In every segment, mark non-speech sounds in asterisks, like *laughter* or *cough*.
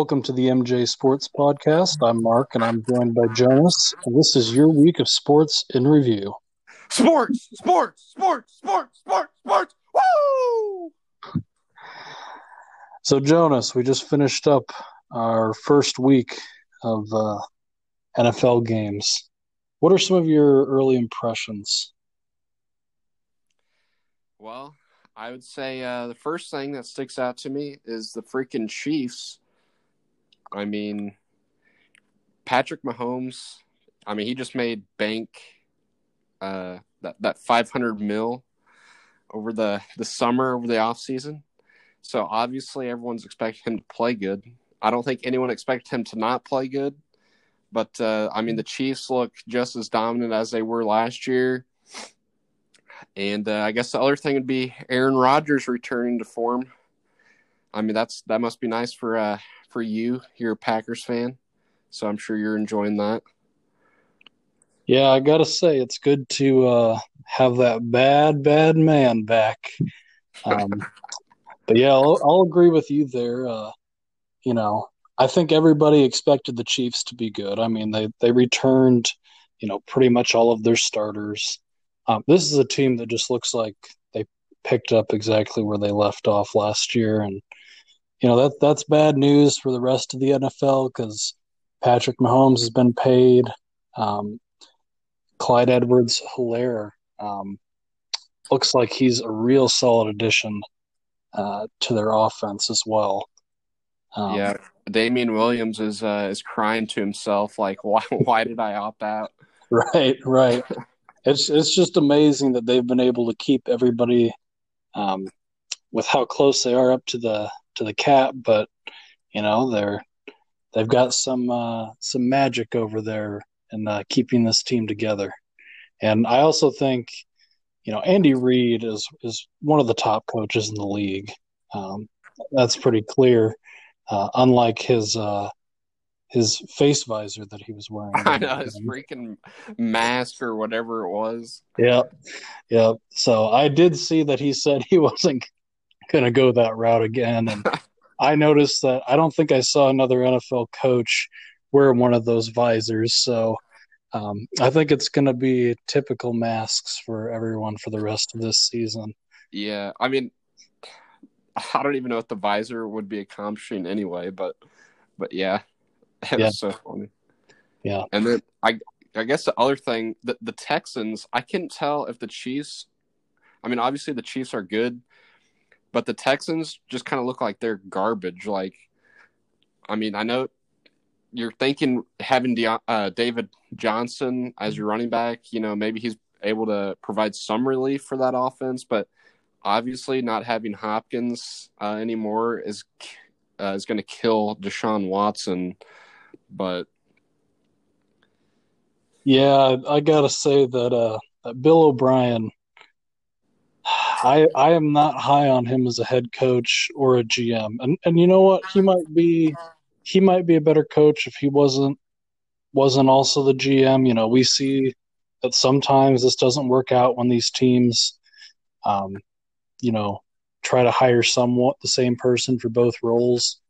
Welcome to the MJ Sports Podcast. I'm Mark and I'm joined by Jonas. And this is your week of sports in review. Sports, sports, sports, sports, sports, sports. Woo! So, Jonas, we just finished up our first week of uh, NFL games. What are some of your early impressions? Well, I would say uh, the first thing that sticks out to me is the freaking Chiefs. I mean, Patrick Mahomes. I mean, he just made bank uh, that that 500 mil over the the summer over the off season. So obviously, everyone's expecting him to play good. I don't think anyone expected him to not play good. But uh, I mean, the Chiefs look just as dominant as they were last year. And uh, I guess the other thing would be Aaron Rodgers returning to form. I mean, that's that must be nice for uh, for you. You're a Packers fan, so I'm sure you're enjoying that. Yeah, I gotta say it's good to uh, have that bad, bad man back. Um, *laughs* but yeah, I'll, I'll, agree with you there. Uh, you know, I think everybody expected the Chiefs to be good. I mean, they they returned, you know, pretty much all of their starters. Um, this is a team that just looks like they picked up exactly where they left off last year, and you know that that's bad news for the rest of the NFL because Patrick Mahomes has been paid. Um, Clyde Edwards Helaire um, looks like he's a real solid addition uh, to their offense as well. Um, yeah, Damien Williams is uh, is crying to himself like, *laughs* why why did I opt out? Right, right. *laughs* it's it's just amazing that they've been able to keep everybody um, with how close they are up to the to the cap, but you know they're they've got some uh, some magic over there in uh, keeping this team together. And I also think, you know, Andy Reid is is one of the top coaches in the league. Um, that's pretty clear. Uh, unlike his uh, his face visor that he was wearing. *laughs* I know his freaking mask or whatever it was. Yep, yep. So I did see that he said he *laughs* wasn't going to go that route again, and *laughs* I noticed that I don't think I saw another NFL coach wear one of those visors. So um, I think it's going to be typical masks for everyone for the rest of this season. Yeah, I mean, I don't even know if the visor would be accomplishing anyway, but but yeah, *laughs* it yeah. was so funny. Yeah, and then I I guess the other thing the the Texans I can't tell if the Chiefs. I mean, obviously the Chiefs are good, but the Texans just kind of look like they're garbage. Like, I mean, I know you're thinking having De- uh, David Johnson as your running back. You know, maybe he's able to provide some relief for that offense, but obviously not having Hopkins uh, anymore is uh, is going to kill Deshaun Watson. But yeah, I gotta say that uh, that Bill O'Brien, I I am not high on him as a head coach or a GM, and and you know what, he might be he might be a better coach if he wasn't wasn't also the GM. You know, we see that sometimes this doesn't work out when these teams um, you know, try to hire somewhat the same person for both roles.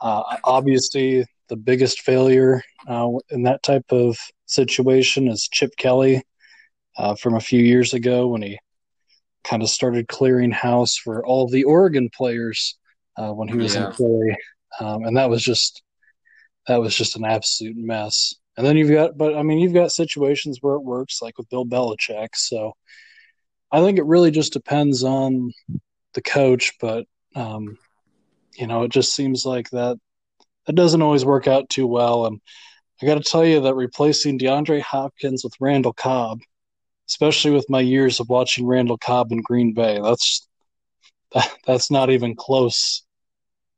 Uh, obviously, the biggest failure uh, in that type of situation is Chip Kelly uh, from a few years ago when he kind of started clearing house for all the Oregon players uh, when he was yeah. in play, um, and that was just that was just an absolute mess. And then you've got, but I mean, you've got situations where it works, like with Bill Belichick. So I think it really just depends on the coach, but um, you know, it just seems like that that doesn't always work out too well. And I got to tell you that replacing DeAndre Hopkins with Randall Cobb, especially with my years of watching Randall Cobb in Green Bay, that's that, *laughs* that's not even close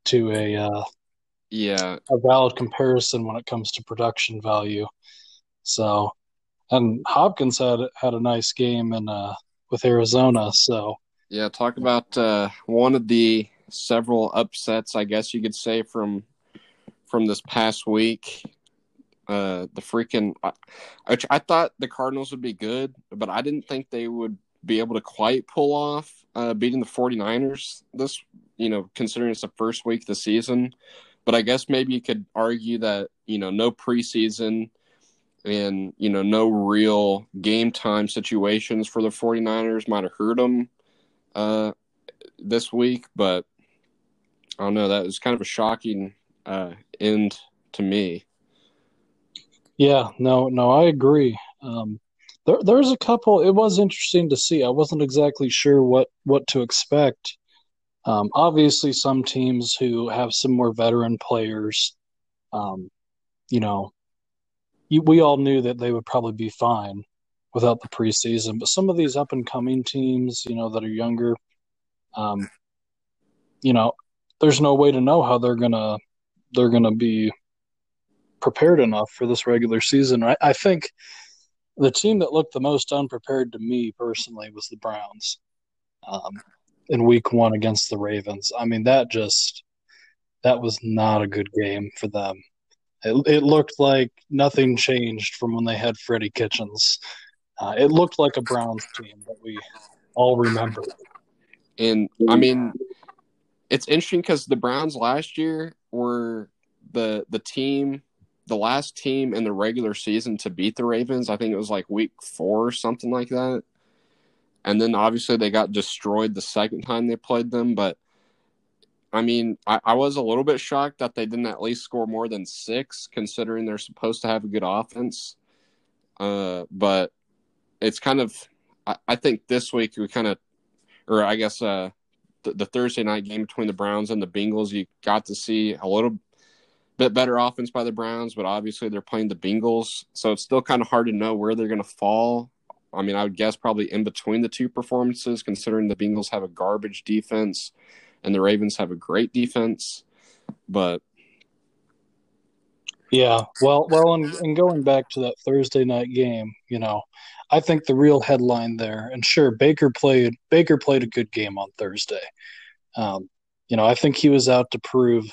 to a uh, yeah a valid comparison when it comes to production value. So, and Hopkins had had a nice game in uh, with Arizona. So yeah, talk about uh, one of the several upsets, I guess you could say from from this past week. Uh, the freaking, which I thought the Cardinals would be good, but I didn't think they would be able to quite pull off uh, beating the 49ers this, you know, considering it's the first week of the season. but I guess maybe you could argue that you know no preseason and you know no real game time situations for the 49ers might have hurt them uh, this week, but I don't know. That was kind of a shocking uh, end to me. Yeah, no, no, I agree. Um, there, there's a couple. It was interesting to see. I wasn't exactly sure what what to expect. Um, obviously, some teams who have some more veteran players, um, you know, you, we all knew that they would probably be fine without the preseason. But some of these up and coming teams, you know, that are younger, um, you know, there's no way to know how they're gonna they're gonna be prepared enough for this regular season. I, I think the team that looked the most unprepared to me personally was the Browns um, in Week One against the Ravens. I mean, that just that was not a good game for them. It, it looked like nothing changed from when they had Freddie Kitchens. Uh, it looked like a Browns team that we all remember. And I mean, it's interesting because the Browns last year were the the team the last team in the regular season to beat the Ravens. I think it was like week four or something like that. And then obviously they got destroyed the second time they played them. But I mean, I, I was a little bit shocked that they didn't at least score more than six, considering they're supposed to have a good offense. Uh, but it's kind of, I, I think this week we kind of, or I guess uh, the, the Thursday night game between the Browns and the Bengals, you got to see a little bit better offense by the Browns, but obviously they're playing the Bengals, so it's still kind of hard to know where they're going to fall. I mean, I would guess probably in between the two performances, considering the Bengals have a garbage defense and the Ravens have a great defense. But yeah, well, well, and, and going back to that Thursday night game, you know, I think the real headline there, and sure, Baker played Baker played a good game on Thursday. Um, you know, I think he was out to prove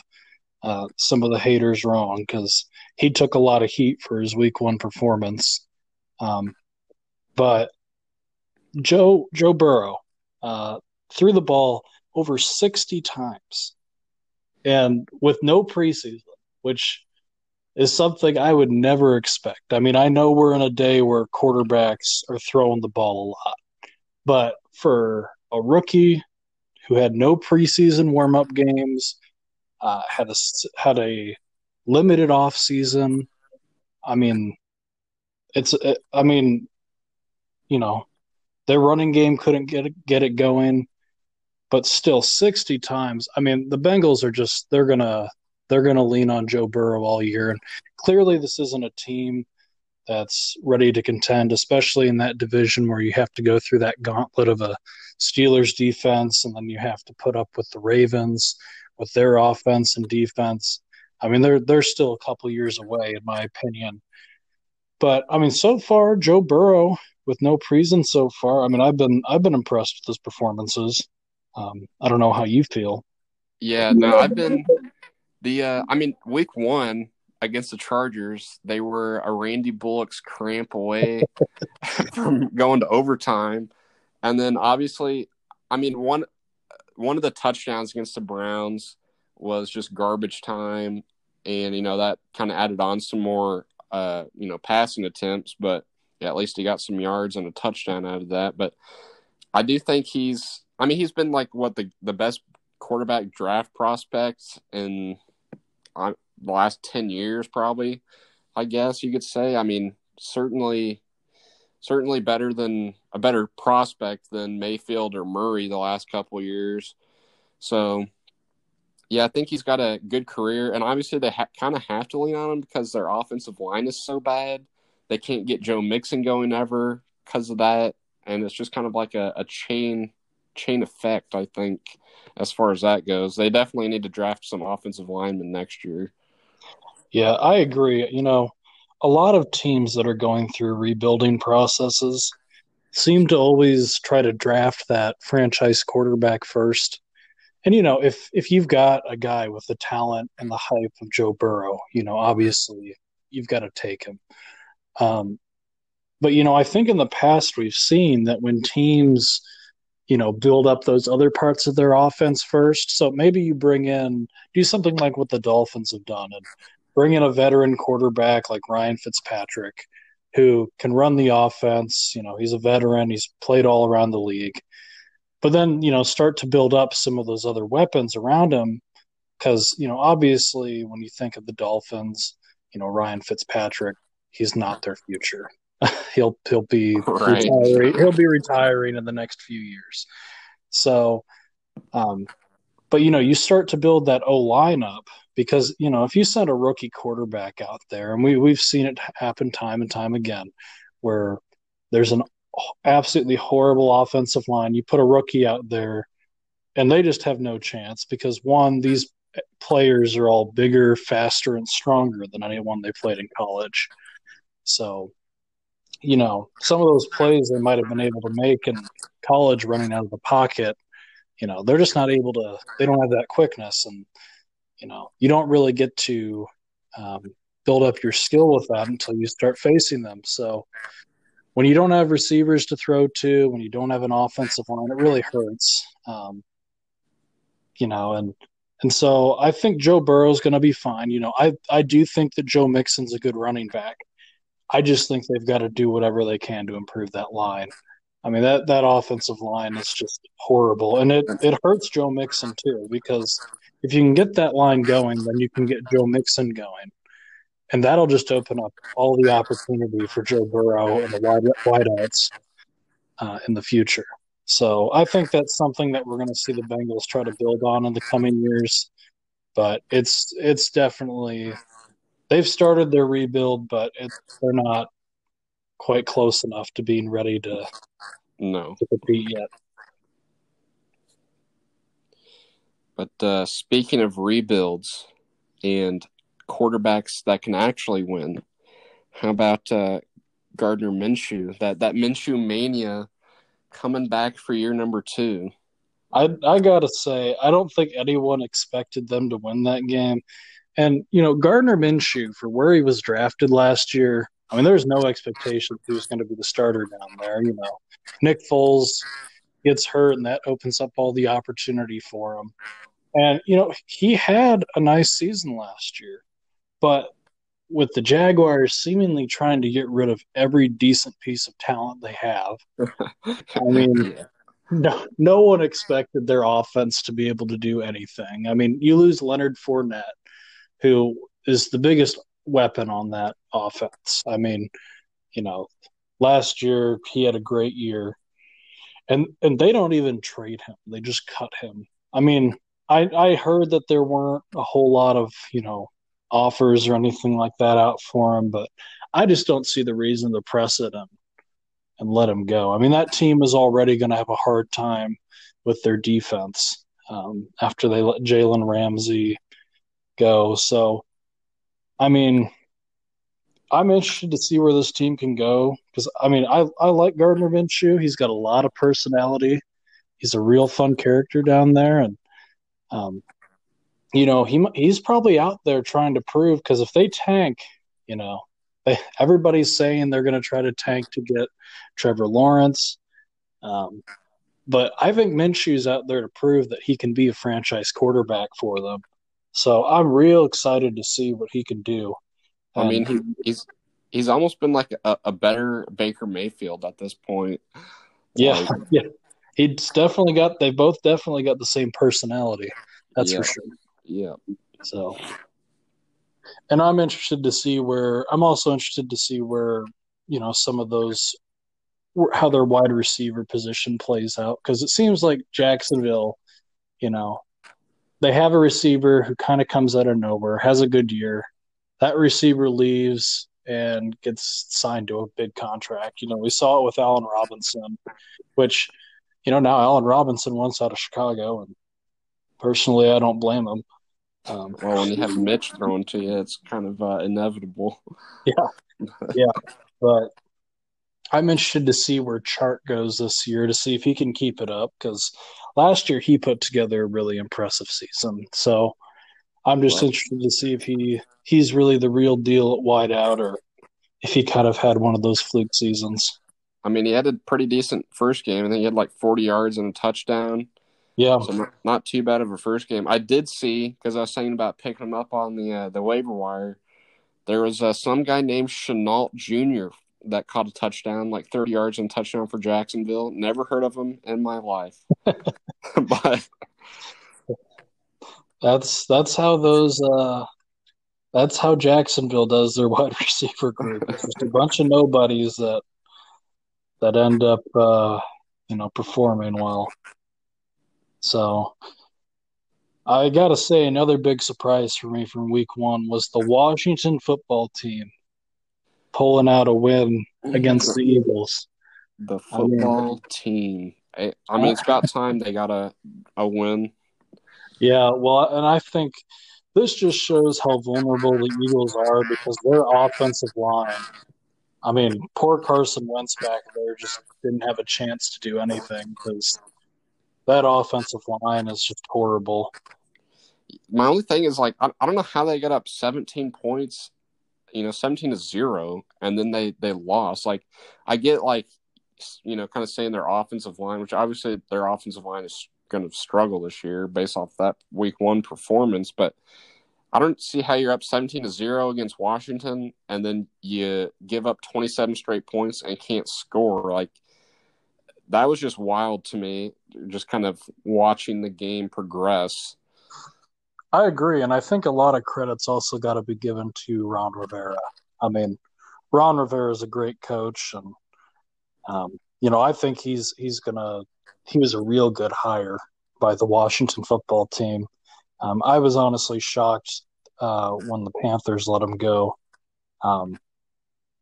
uh, some of the haters wrong because he took a lot of heat for his week one performance. Um, but Joe Joe Burrow uh, threw the ball over sixty times, and with no preseason, which is something I would never expect. I mean, I know we're in a day where quarterbacks are throwing the ball a lot, but for a rookie who had no preseason warm up games, uh, had a had a limited off season. I mean, it's it, I mean, you know, their running game couldn't get it, get it going, but still, sixty times. I mean, the Bengals are just they're gonna they're gonna lean on Joe Burrow all year, and clearly, this isn't a team that's ready to contend, especially in that division where you have to go through that gauntlet of a Steelers defense, and then you have to put up with the Ravens with their offense and defense. I mean, they're they're still a couple years away, in my opinion. But I mean, so far, Joe Burrow with no preseason so far. I mean, I've been I've been impressed with his performances. Um, I don't know how you feel. Yeah, no, I've been the. Uh, I mean, week one against the Chargers, they were a Randy Bullock's cramp away *laughs* from going to overtime, and then obviously, I mean, one one of the touchdowns against the Browns was just garbage time, and you know that kind of added on some more uh, you know passing attempts, but yeah, at least he got some yards and a touchdown out of that. But I do think he's I mean he's been like what the the best quarterback draft prospect in uh, the last 10 years probably I guess you could say. I mean certainly certainly better than a better prospect than Mayfield or Murray the last couple years. So, yeah, I think he's got a good career, and obviously they ha- kind of have to lean on him because their offensive line is so bad. They can't get Joe Mixon going ever because of that, and it's just kind of like a, a chain chain effect. I think as far as that goes, they definitely need to draft some offensive linemen next year. Yeah, I agree. You know, a lot of teams that are going through rebuilding processes seem to always try to draft that franchise quarterback first. And you know, if if you've got a guy with the talent and the hype of Joe Burrow, you know, obviously you've got to take him. Um, but you know, I think in the past we've seen that when teams, you know, build up those other parts of their offense first. So maybe you bring in, do something like what the Dolphins have done and bring in a veteran quarterback like Ryan Fitzpatrick who can run the offense. You know, he's a veteran, he's played all around the league. But then, you know, start to build up some of those other weapons around him. Because, you know, obviously when you think of the Dolphins, you know, Ryan Fitzpatrick, he's not their future. *laughs* he'll he'll be *laughs* right. retiring. He'll be retiring in the next few years. So, um, but you know, you start to build that O line up because you know if you send a rookie quarterback out there, and we we've seen it happen time and time again, where there's an absolutely horrible offensive line. You put a rookie out there, and they just have no chance because one, these players are all bigger, faster, and stronger than anyone they played in college. So you know, some of those plays they might have been able to make in college running out of the pocket, you know, they're just not able to, they don't have that quickness. And, you know, you don't really get to um, build up your skill with that until you start facing them. So when you don't have receivers to throw to, when you don't have an offensive line, it really hurts. Um, you know, and, and so I think Joe Burrow is going to be fine. You know, I, I do think that Joe Mixon's a good running back. I just think they've got to do whatever they can to improve that line. I mean that that offensive line is just horrible, and it it hurts Joe Mixon too because if you can get that line going, then you can get Joe Mixon going, and that'll just open up all the opportunity for Joe Burrow and the wide wideouts uh, in the future. So I think that's something that we're going to see the Bengals try to build on in the coming years. But it's it's definitely they've started their rebuild, but it, they're not quite close enough to being ready to no to compete yet. But uh, speaking of rebuilds and quarterbacks that can actually win, how about uh, Gardner Minshew? That that Minshew mania coming back for year number two. I I gotta say, I don't think anyone expected them to win that game. And you know, Gardner Minshew for where he was drafted last year. I mean, there's no expectation he was going to be the starter down there. You know, Nick Foles gets hurt, and that opens up all the opportunity for him. And you know, he had a nice season last year, but with the Jaguars seemingly trying to get rid of every decent piece of talent they have, I *laughs* mean. Yeah. No, no one expected their offense to be able to do anything. I mean, you lose Leonard Fournette, who is the biggest weapon on that offense. I mean, you know, last year he had a great year. And and they don't even trade him. They just cut him. I mean, I I heard that there weren't a whole lot of, you know, offers or anything like that out for him, but I just don't see the reason to press it and and let him go. I mean, that team is already going to have a hard time with their defense um, after they let Jalen Ramsey go. So, I mean, I'm interested to see where this team can go because I mean, I I like Gardner Minshew. He's got a lot of personality. He's a real fun character down there, and um, you know, he he's probably out there trying to prove because if they tank, you know, they, everybody's saying they're going to try to tank to get Trevor Lawrence. Um, but I think Minshew's out there to prove that he can be a franchise quarterback for them. So I'm real excited to see what he can do. I mean, he, he's he's almost been like a, a, better Baker Mayfield at this point. Yeah, like, *laughs* yeah. He's definitely got. They both definitely got the same personality. That's yeah, for sure. Yeah. So, and I'm interested to see where. I'm also interested to see where you know some of those how their wide receiver position plays out because it seems like Jacksonville, you know, they have a receiver who kind of comes out of nowhere, has a good year. That receiver leaves and gets signed to a big contract. You know, we saw it with Allen Robinson, which, you know, now Allen Robinson wants out of Chicago, and personally, I don't blame him. Um, well, when you have Mitch thrown to you, it's kind of uh, inevitable. *laughs* Yeah, yeah, but I'm interested to see where Chark goes this year to see if he can keep it up because last year he put together a really impressive season. So I'm just interested to see if he he's really the real deal at wideout or if he kind of had one of those fluke seasons. I mean, he had a pretty decent first game. and think he had like 40 yards and a touchdown. Yeah. So not, not too bad of a first game. I did see because I was saying about picking him up on the uh, the waiver wire. There was uh, some guy named Shenault Jr. that caught a touchdown, like 30 yards and touchdown for Jacksonville. Never heard of him in my life. *laughs* *laughs* but that's that's how those uh that's how Jacksonville does their *laughs* wide receiver group. It's just a bunch of nobodies that that end up uh you know performing well. So I gotta say another big surprise for me from week one was the Washington football team pulling out a win mm. against the Eagles. the I mean- football team, I, I mean, it's about time they got a a win. Yeah, well, and I think this just shows how vulnerable the Eagles are because their offensive line. I mean, poor Carson Wentz back there just didn't have a chance to do anything because that offensive line is just horrible. My only thing is like I, I don't know how they got up 17 points, you know, 17 to zero, and then they they lost. Like I get like you know, kind of saying their offensive line, which obviously their offensive line is going to struggle this year based off that week one performance, but. I don't see how you're up 17 to 0 against Washington and then you give up 27 straight points and can't score. Like, that was just wild to me, just kind of watching the game progress. I agree, and I think a lot of credits also got to be given to Ron Rivera. I mean, Ron Rivera is a great coach, and um, you know, I think he's he's gonna he was a real good hire by the Washington football team. Um, I was honestly shocked uh, when the Panthers let him go, um,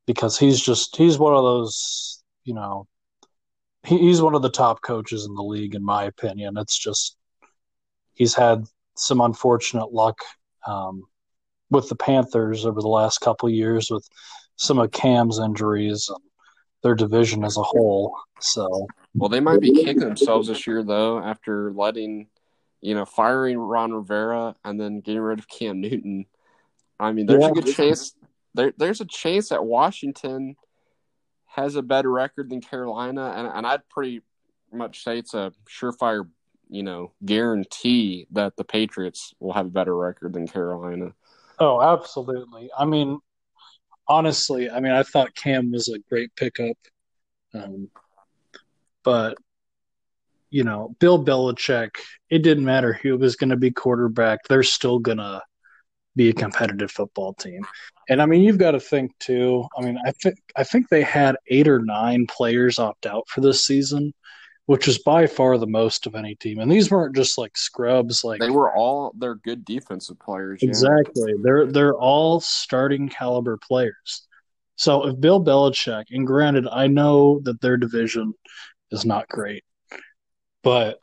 because he's just he's one of those you know he, he's one of the top coaches in the league in my opinion. It's just he's had some unfortunate luck um, with the Panthers over the last couple of years with some of Cam's injuries and their division as a whole. So Well, they might be kicking themselves this year, though, after letting, you know, firing Ron Rivera and then getting rid of Cam Newton. I mean, there's Yeah. a good chance. There, there's a chance that Washington has a better record than Carolina, and, and I'd pretty much say it's a surefire, you know, guarantee that the Patriots will have a better record than Carolina. Oh, absolutely. I mean, honestly, I mean, I thought Cam was a great pickup, um, but you know, Bill Belichick. It didn't matter who was going to be quarterback; they're still gonna be a competitive football team. And I mean, you've got to think too. I mean, I think I think they had eight or nine players opt out for this season, which is by far the most of any team. And these weren't just like scrubs, like They were all they're good defensive players. yeah. Exactly. They're they're all starting caliber players. So if Bill Belichick, and granted, I know that their division is not great, but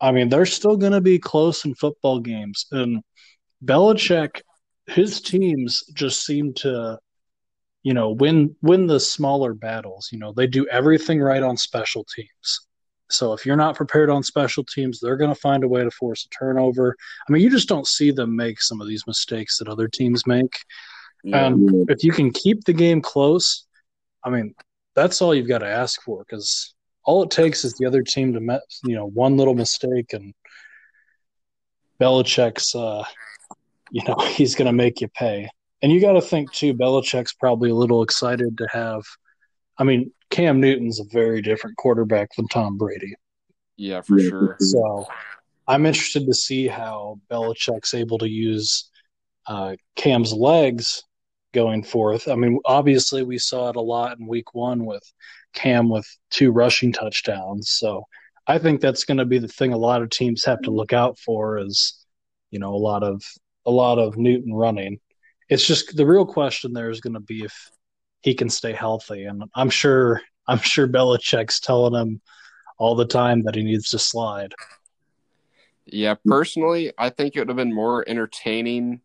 I mean they're still going to be close in football games. And Belichick, his teams just seem to, you know, win win the smaller battles. You know, they do everything right on special teams. So if you're not prepared on special teams, they're going to find a way to force a turnover. I mean, you just don't see them make some of these mistakes that other teams make. Yeah. And if you can keep the game close, I mean, that's all you've got to ask for because all it takes is the other team to, met, you know, one little mistake and Belichick's, uh, you know, *laughs* he's going to make you pay. And you got to think too, Belichick's probably a little excited to have. I mean, Cam Newton's a very different quarterback than Tom Brady. yeah, for sure. So I'm interested to see how Belichick's able to use uh, Cam's legs going forth. I mean, obviously we saw it a lot in Week One with Cam with two rushing touchdowns. So I think that's going to be the thing a lot of teams have to look out for is, you know, a lot of a lot of Newton running. It's just the real question there is going to be if he can stay healthy, and I'm sure I'm sure Belichick's telling him all the time that he needs to slide. Yeah, personally, I think it would have been more entertaining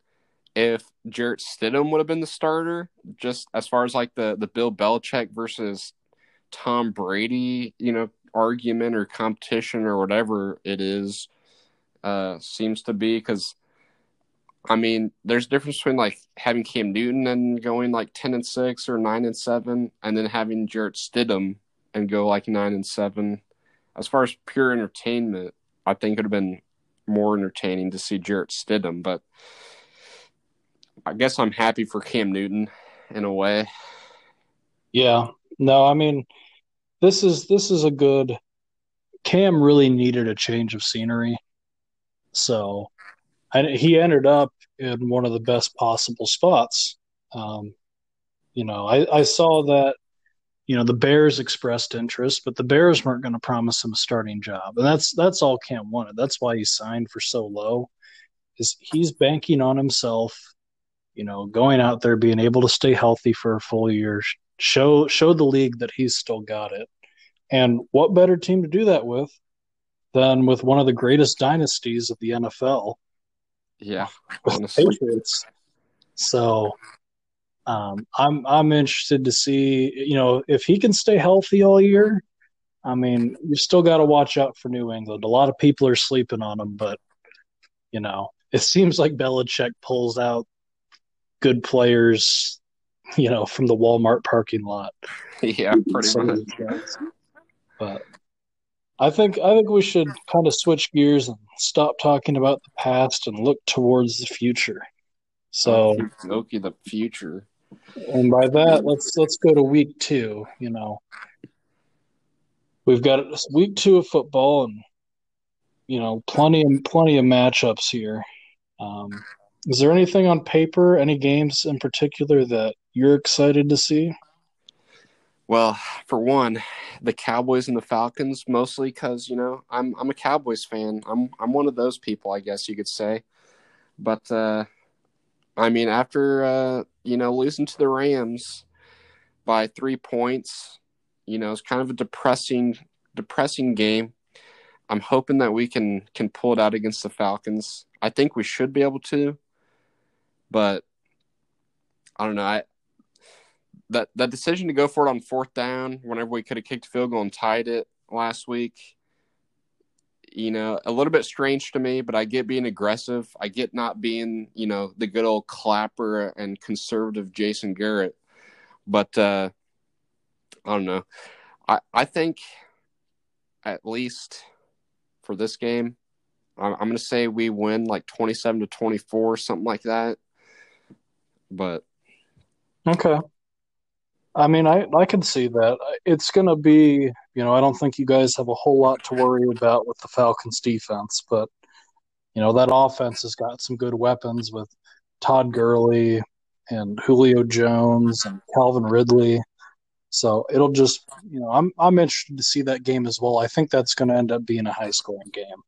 if Jarrett Stidham would have been the starter, just as far as like the the Bill Belichick versus Tom Brady, you know, argument or competition or whatever it is, uh, seems to be because. I mean, there's a difference between like having Cam Newton and going like ten and six or nine and seven, and then having Jarrett Stidham and go like nine and seven. As far as pure entertainment, I think it would have been more entertaining to see Jarrett Stidham, but I guess I'm happy for Cam Newton in a way. Yeah. No, I mean this is this is a good Cam really needed a change of scenery. So and he ended up in one of the best possible spots. Um, you know, I, I saw that you know the Bears expressed interest, but the Bears weren't going to promise him a starting job, and that's that's all Cam wanted. That's why he signed for so low. Is he's banking on himself, you know, going out there, being able to stay healthy for a full year, show show the league that he's still got it. And what better team to do that with than with one of the greatest dynasties of the NFL? Yeah, *laughs* Patriots. So um, I'm I'm interested to see, you know, if he can stay healthy all year. I mean, you still got to watch out for New England. A lot of people are sleeping on them, but you know, it seems like Belichick pulls out good players, you know, from the Walmart parking lot. *laughs* Yeah, pretty much. But I think I think we should kind of switch gears and stop talking about the past and look towards the future. So, Loki, the future. And by that, let's let's go to week two. You know, we've got week two of football, and you know, plenty of plenty of matchups here. Um, is there anything on paper, any games in particular that you're excited to see? Well, for one, the Cowboys and the Falcons, mostly because you know I'm I'm a Cowboys fan. I'm I'm one of those people, I guess you could say. But uh, I mean, after uh, you know losing to the Rams by three points, you know it's kind of a depressing depressing game. I'm hoping that we can can pull it out against the Falcons. I think we should be able to, but I don't know. I that that decision to go for it on fourth down whenever we could have kicked a field goal and tied it last week you know, a little bit strange to me, but I get being aggressive. I get not being, you know, the good old clapper and conservative Jason Garrett. But uh I don't know. I I think at least for this game, I'm, I'm to say we win like 27 to 24, something like that. But okay. I mean, I I can see that. It's going to be, you know, I don't think you guys have a whole lot to worry about with the Falcons defense, but you know, that offense has got some good weapons with Todd Gurley and Julio Jones and Calvin Ridley. So it'll just, you know, I'm I'm interested to see that game as well. I think that's going to end up being a high scoring game.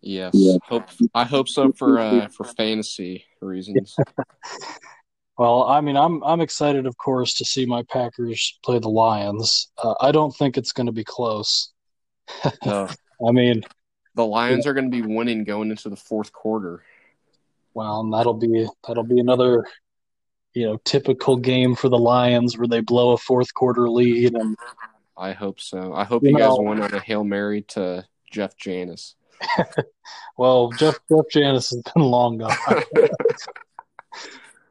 Yes, yeah. hope I hope so for uh, for fantasy reasons. *laughs* Well, I mean, I'm I'm excited, of course, to see my Packers play the Lions. Uh, I don't think it's going to be close. *laughs* No. I mean, the Lions yeah. are going to be winning going into the fourth quarter. Well, and that'll be that'll be another, you know, typical game for the Lions where they blow a fourth quarter lead. And I hope so. I hope you, you know, guys win on a hail mary to Jeff Janis. *laughs* well, Jeff Jeff Janis has been long gone. *laughs*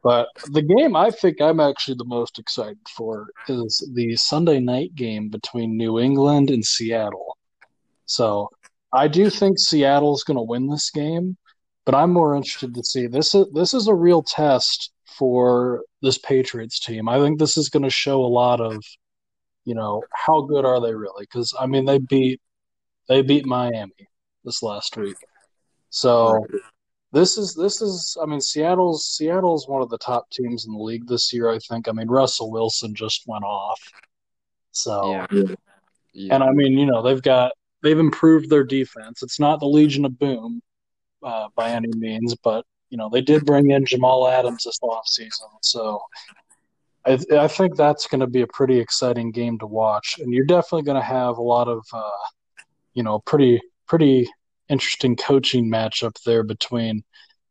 But the game I think I'm actually the most excited for is the Sunday night game between New England and Seattle. So I do think Seattle's going to win this game, but I'm more interested to see this. Is, this is a real test for this Patriots team. I think this is going to show a lot of, you know, how good are they really? Because I mean, they beat they beat Miami this last week. So this is this is I mean Seattle's Seattle's one of the top teams in the league this year. I think. I mean Russell Wilson just went off. So yeah. Yeah. and I mean you know they've got they've improved their defense. It's not the Legion of Boom uh, by any means, but you know they did bring in Jamal Adams this offseason. So I, I think that's going to be a pretty exciting game to watch, and you're definitely going to have a lot of uh, you know pretty pretty interesting coaching matchup there between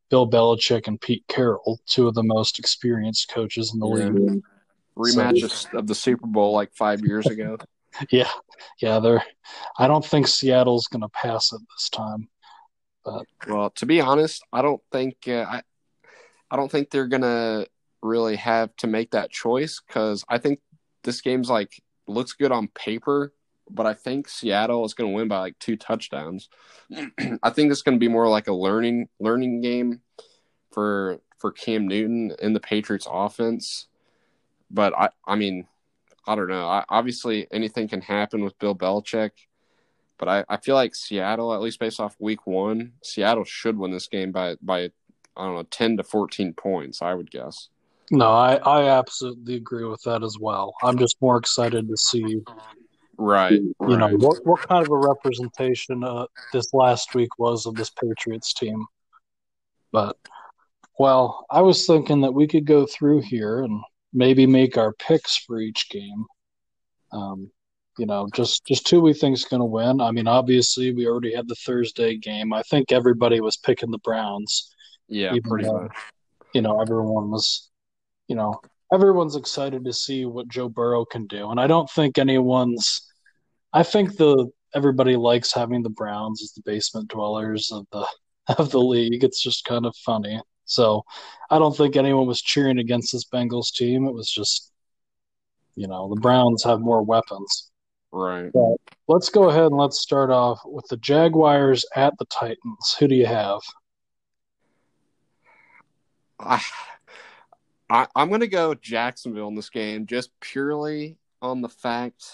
Bill Belichick and Pete Carroll, two of the most experienced coaches in the yeah. league. Rematch so, of the Super Bowl like five years ago. *laughs* yeah, yeah. They're. I don't think Seattle's going to pass it this time. But well, to be honest, I don't think uh, I. I don't think they're going to really have to make that choice because I think this game's like looks good on paper, but I think Seattle is going to win by like two touchdowns. *clears throat* I think it's going to be more like a learning learning game for for Cam Newton in the Patriots offense. But I I mean, I don't know. I, obviously anything can happen with Bill Belichick. But I, I feel like Seattle, at least based off week one, Seattle should win this game by by I don't know, ten to fourteen points, I would guess. No, I, I absolutely agree with that as well. I'm just more excited to see Right. you right. know what what kind of a representation uh, this last week was of this Patriots team. But well, I was thinking that we could go through here and maybe make our picks for each game. Um, you know, just just who we think's going to win. I mean, obviously, we already had the Thursday game. I think everybody was picking the Browns. yeah, pretty though- much. You know, everyone was, you know, everyone's excited to see what Joe Burrow can do, and I don't think anyone's. I think the everybody likes having the Browns as the basement dwellers of the *laughs* of the league. It's just kind of funny. So, I don't think anyone was cheering against this Bengals team. It was just, you know, the Browns have more weapons. Right. Let's go ahead and let's start off with the Jaguars at the Titans. Who do you have? I, I I'm gonna go Jacksonville in this game just purely on the fact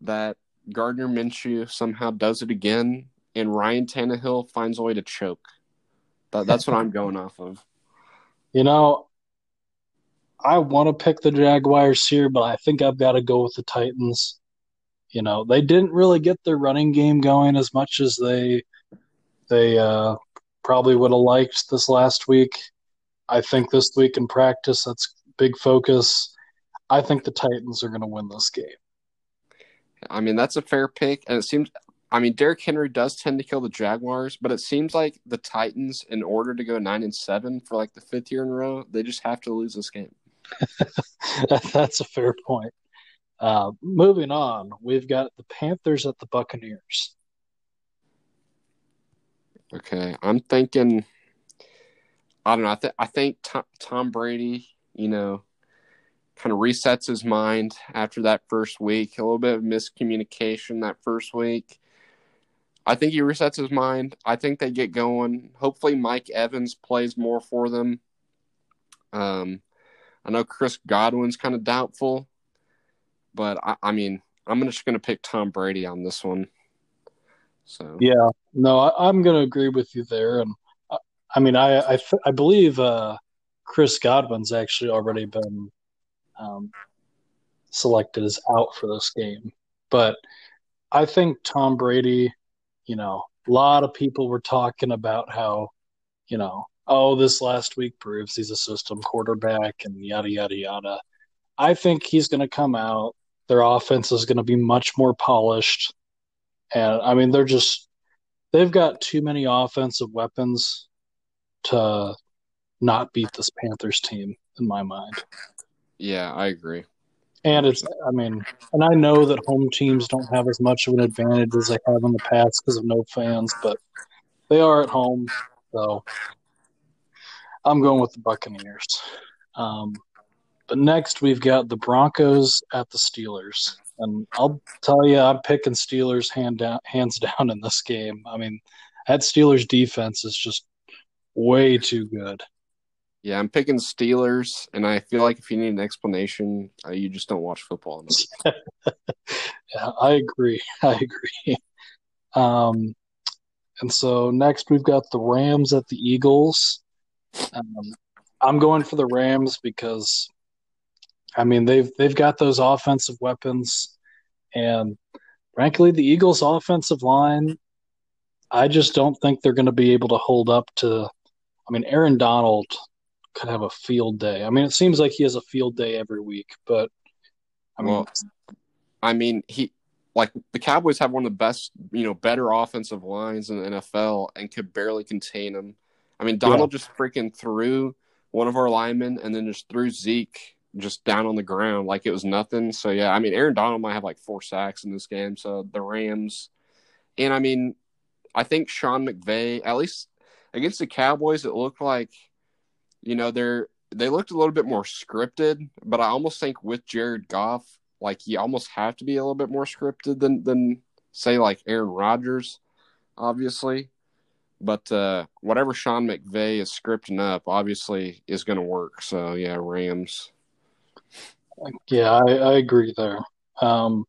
that Gardner Minshew somehow does it again, and Ryan Tannehill finds a way to choke. That, that's what I'm going off of. You know, I want to pick the Jaguars here, but I think I've got to go with the Titans. You know, they didn't really get their running game going as much as they they uh, probably would have liked this last week. I think this week in practice, that's big focus. I think the Titans are going to win this game. I mean, that's a fair pick, and it seems. I mean, Derrick Henry does tend to kill the Jaguars, but it seems like the Titans, in order to go nine and seven for like the fifth year in a row, they just have to lose this game. *laughs* That's a fair point. Uh, moving on, we've got the Panthers at the Buccaneers. Okay, I'm thinking. I don't know. I, th- I think Tom, Tom Brady, you know, kind of resets his mind after that first week. A little bit of miscommunication that first week. I think he resets his mind. I think they get going. Hopefully, Mike Evans plays more for them. Um, I know Chris Godwin's kind of doubtful, but I, I mean, I'm just going to pick Tom Brady on this one. So Yeah, no, I, I'm going to agree with you there. And I, mean, I I, I believe uh, Chris Godwin's actually already been um, selected as out for this game. But I think Tom Brady, you know, a lot of people were talking about how, you know, oh, this last week proves he's a system quarterback and yada, yada, yada. I think he's going to come out. Their offense is going to be much more polished. And I mean, they're just, they've got too many offensive weapons to not beat this Panthers team, in my mind. yeah, I agree. And it's, I mean, and I know that home teams don't have as much of an advantage as they have in the past because of no fans, but they are at home. So I'm going with the Buccaneers. Um, but next, we've got the Broncos at the Steelers. And I'll tell you, I'm picking Steelers hand down, hands *laughs* down in this game. I mean, that Steelers defense is just way too good. Yeah, I'm picking Steelers, and I feel like if you need an explanation, uh, you just don't watch football. *laughs* Yeah, I agree. *laughs* I agree. Um, and so next we've got the Rams at the Eagles. Um, I'm going for the Rams because, I mean they've they've got those offensive weapons, and frankly, the Eagles' offensive line, I just don't think they're going to be able to hold up to. I mean, Aaron Donald could have a field day. I mean, it seems like he has a field day every week, but I mean, Well, I mean, he like the Cowboys have one of the best, you know, better offensive lines in the NFL, and could barely contain him. I mean, Donald just freaking threw one of our linemen, and then just threw Zeke just down on the ground like it was nothing. So yeah, I mean, Aaron Donald might have like four sacks in this game. So the Rams, and I mean, I think Sean McVay, at least against the Cowboys, it looked like, you know, they're they looked a little bit more scripted, but I almost think with Jared Goff, like you almost have to be a little bit more scripted than than say like Aaron Rodgers, obviously. But uh, whatever Sean McVay is scripting up, obviously, is going to work. So yeah, Rams. Yeah, I, I agree there. Um,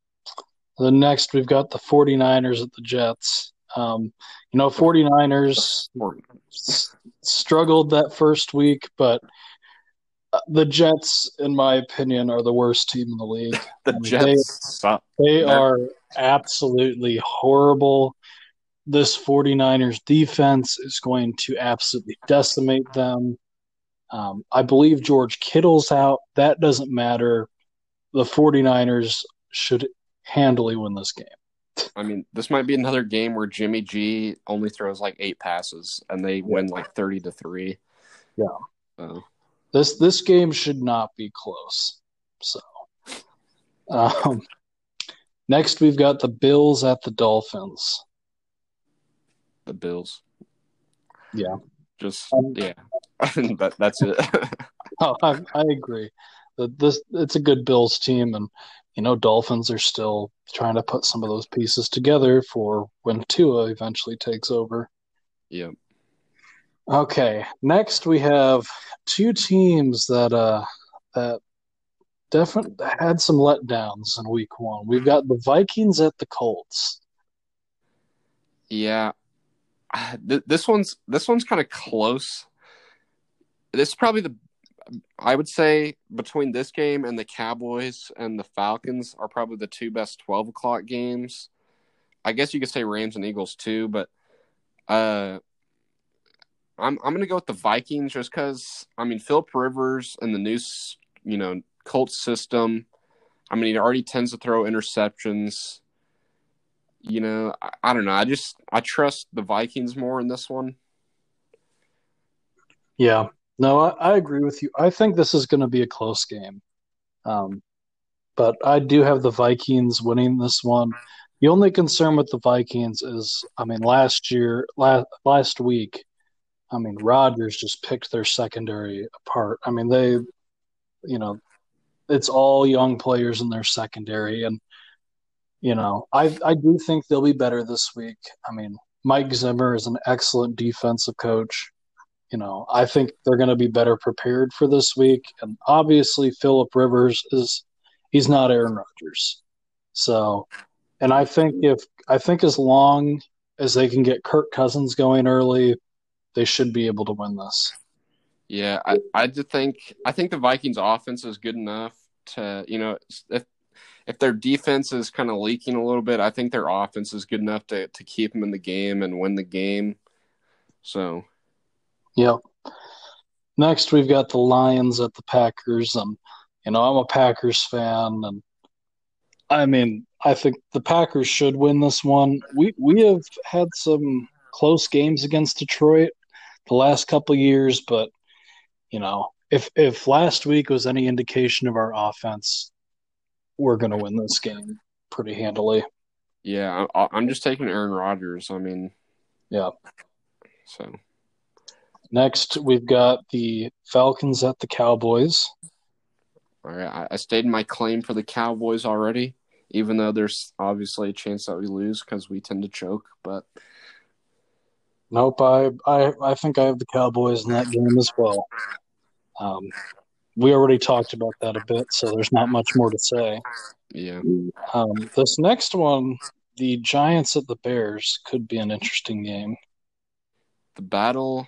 the next, we've got the 49ers at the Jets. Um, you know, 49ers s- struggled that first week, but uh, the Jets, in my opinion, are the worst team in the league. *laughs* The I mean, Jets, they, They're- are absolutely horrible. This 49ers defense is going to absolutely decimate them. Um, I believe George Kittle's out. That doesn't matter. The 49ers should handily win this game. I mean, this might be another game where Jimmy G only throws like eight passes and they win like thirty to three. Yeah. So This this game should not be close. So, um, next we've got the Bills at the Dolphins. the Bills. Yeah. Just Um, yeah. *laughs* that, that's it. *laughs* Oh, I, I agree. That this it's a good Bills team, and you know Dolphins are still trying to put some of those pieces together for when Tua eventually takes over. yeah. Okay, next we have two teams that uh that definitely had some letdowns in Week One. We've got the Vikings at the Colts. Yeah. *sighs* Th- This one's this one's kind of close. This is probably the I would say between this game and the Cowboys and the Falcons are probably the two best twelve o'clock games. I guess you could say Rams and Eagles too, but uh I'm I'm gonna go with the Vikings just because I mean Philip Rivers and the new you know Colts system. I mean he already tends to throw interceptions. You know, I, I don't know. I just I trust the Vikings more in this one. Yeah, no, I, I agree with you. I think this is going to be a close game, um, but I do have the Vikings winning this one. The only concern with the Vikings is, I mean, last year, last last week, I mean, Rodgers just picked their secondary apart. I mean, they, you know, it's all young players in their secondary, and you know, I I do think they'll be better this week. I mean, Mike Zimmer is an excellent defensive coach. You know, I think they're going to be better prepared for this week, and obviously Philip Rivers is he's not Aaron Rodgers, so. And I think if I think as long as they can get Kirk Cousins going early, they should be able to win this. Yeah, I I do think I think the Vikings offense is good enough to you know if if their defense is kind of leaking a little bit, I think their offense is good enough to to keep them in the game and win the game. So Yep. Next, we've got the Lions at the Packers, and you know I'm a Packers fan, and I mean I think the Packers should win this one. We we have had some close games against Detroit the last couple years, but you know if if last week was any indication of our offense, we're going to win this game pretty handily. yeah, I, I'm just taking Aaron Rodgers. I mean, Yeah. So Next, we've got the Falcons at the Cowboys. all right, I, I stated my claim for the Cowboys already, even though there's obviously a chance that we lose because we tend to choke. But Nope, I, I I think I have the Cowboys in that game as well. Um, we already talked about that a bit, so there's not much more to say. yeah, Um, this next one, the Giants at the Bears, could be an interesting game. the battle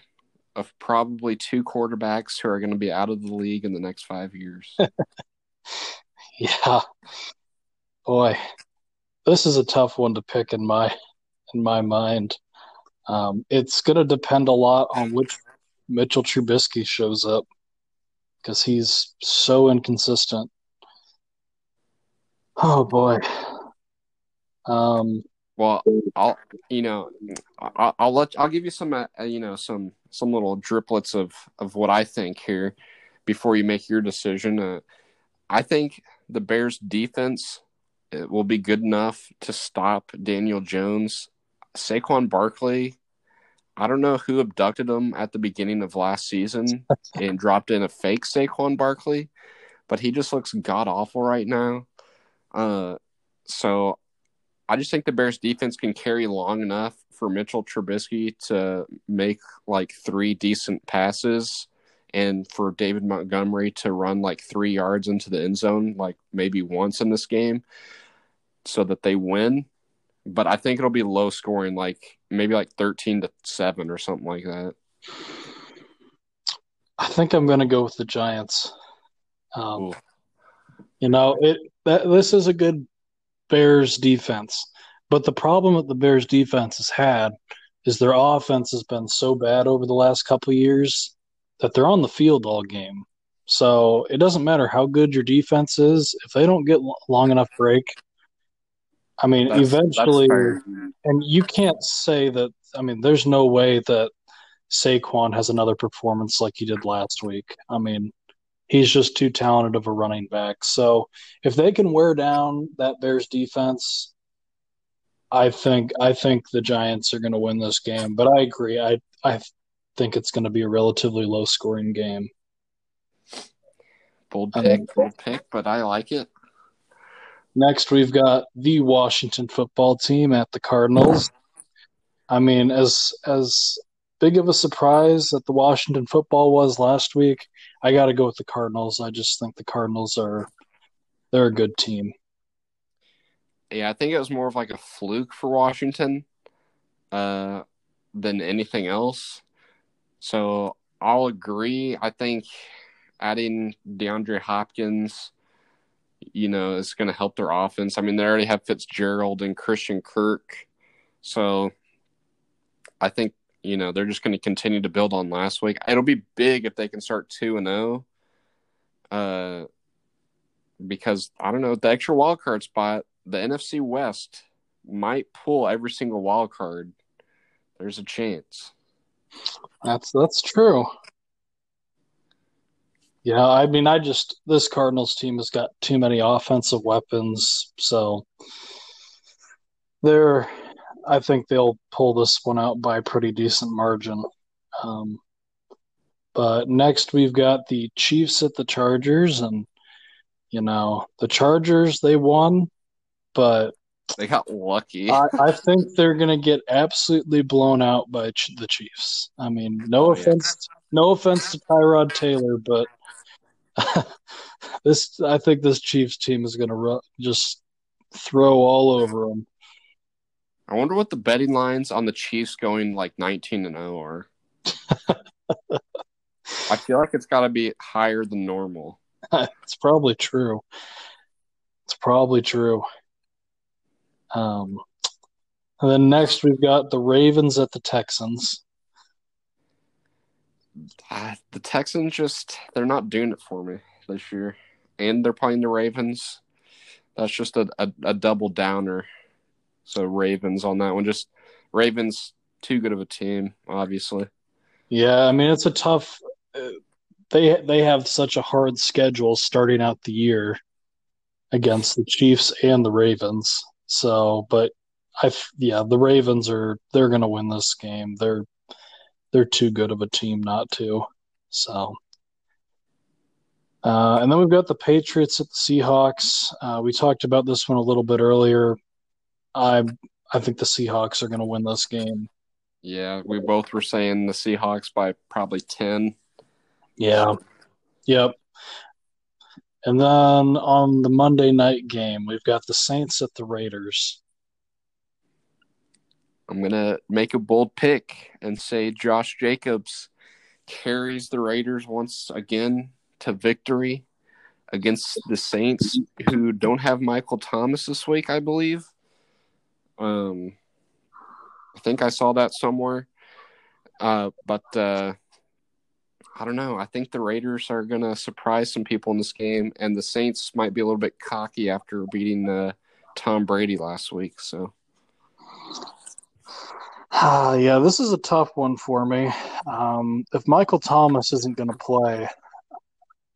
of probably two quarterbacks who are going to be out of the league in the next five years. *laughs* Yeah, boy, this is a tough one to pick in my in my mind. Um, it's going to depend a lot on which Mitchell Trubisky shows up because he's so inconsistent. Oh boy. Um, Well, I'll you know I'll, I'll let I'll give you some uh, you know some some little driplets of of what I think here before you make your decision. Uh, I think the Bears defense it will be good enough to stop Daniel Jones. Saquon Barkley, I don't know who abducted him at the beginning of last season *laughs* and dropped in a fake Saquon Barkley, but he just looks god awful right now. Uh, so I just think the Bears defense can carry long enough for Mitchell Trubisky to make like three decent passes and for David Montgomery to run like three yards into the end zone, like maybe once in this game, so that they win. But I think it'll be low scoring, like maybe like 13 to 7 or something like that. I think I'm going to go with the Giants. Um, you know, it that, this is a good Bears defense, but the problem that the Bears defense has had is their offense has been so bad over the last couple years that they're on the field all game. So it doesn't matter how good your defense is if they don't get long enough break. I mean, that's, eventually, that's and you can't say that. I mean, there's no way that Saquon has another performance like he did last week. I mean, he's just too talented of a running back. So if they can wear down that Bears defense, I think I think the Giants are going to win this game. But I agree. I I think it's going to be a relatively low scoring game. Bold pick, bold pick, but I like it. Next, we've got the Washington football team at the Cardinals. I mean, as as big of a surprise that the Washington football was last week, I got to go with the Cardinals. I just think the Cardinals are they're a good team. Yeah, I think it was more of like a fluke for Washington uh, than anything else. So I'll agree. I think adding DeAndre Hopkins, you know, is going to help their offense. I mean, they already have Fitzgerald and Christian Kirk. So I think you know, they're just going to continue to build on last week. It'll be big if they can start 2 and 0. Uh because I don't know, the extra wild card spot, the NFC West might pull every single wild card. There's a chance. That's that's true. Yeah, I mean, I just this Cardinals team has got too many offensive weapons, so they're I think they'll pull this one out by a pretty decent margin. Um, but next, we've got the Chiefs at the Chargers, and you know the Chargers they won, but they got lucky. I, I think they're going to get absolutely blown out by ch- the Chiefs. I mean, no oh, offense, yeah. no offense to Tyrod Taylor, but *laughs* this I think this Chiefs team is going to ru- just throw all over them. I wonder what the betting lines on the Chiefs going like 19 and 0 are. *laughs* I feel like it's got to be higher than normal. *laughs* it's probably true. It's probably true. Um, and then next we've got the Ravens at the Texans. Uh, the Texans just they're not doing it for me this year, and they're playing the Ravens. That's just a, a, a double downer. So Ravens on that one. Just Ravens too good of a team, obviously. Yeah, I mean it's a tough. They they have such a hard schedule starting out the year against the Chiefs and the Ravens. So, but I yeah, the Ravens are they're going to win this game. They're they're too good of a team not to. So, uh, and then we've got the Patriots at the Seahawks. Uh, we talked about this one a little bit earlier. I I think the Seahawks are going to win this game. Yeah, we both were saying the Seahawks by probably 10. Yeah. Yep. And then on the Monday night game, we've got the Saints at the Raiders. I'm going to make a bold pick and say Josh Jacobs carries the Raiders once again to victory against the Saints, who don't have Michael Thomas this week, I believe. Um, I think I saw that somewhere. Uh, but uh, I don't know. I think the Raiders are going to surprise some people in this game, and the Saints might be a little bit cocky after beating uh, Tom Brady last week. So. Uh, *sighs* yeah, this is a tough one for me. Um, if Michael Thomas isn't going to play,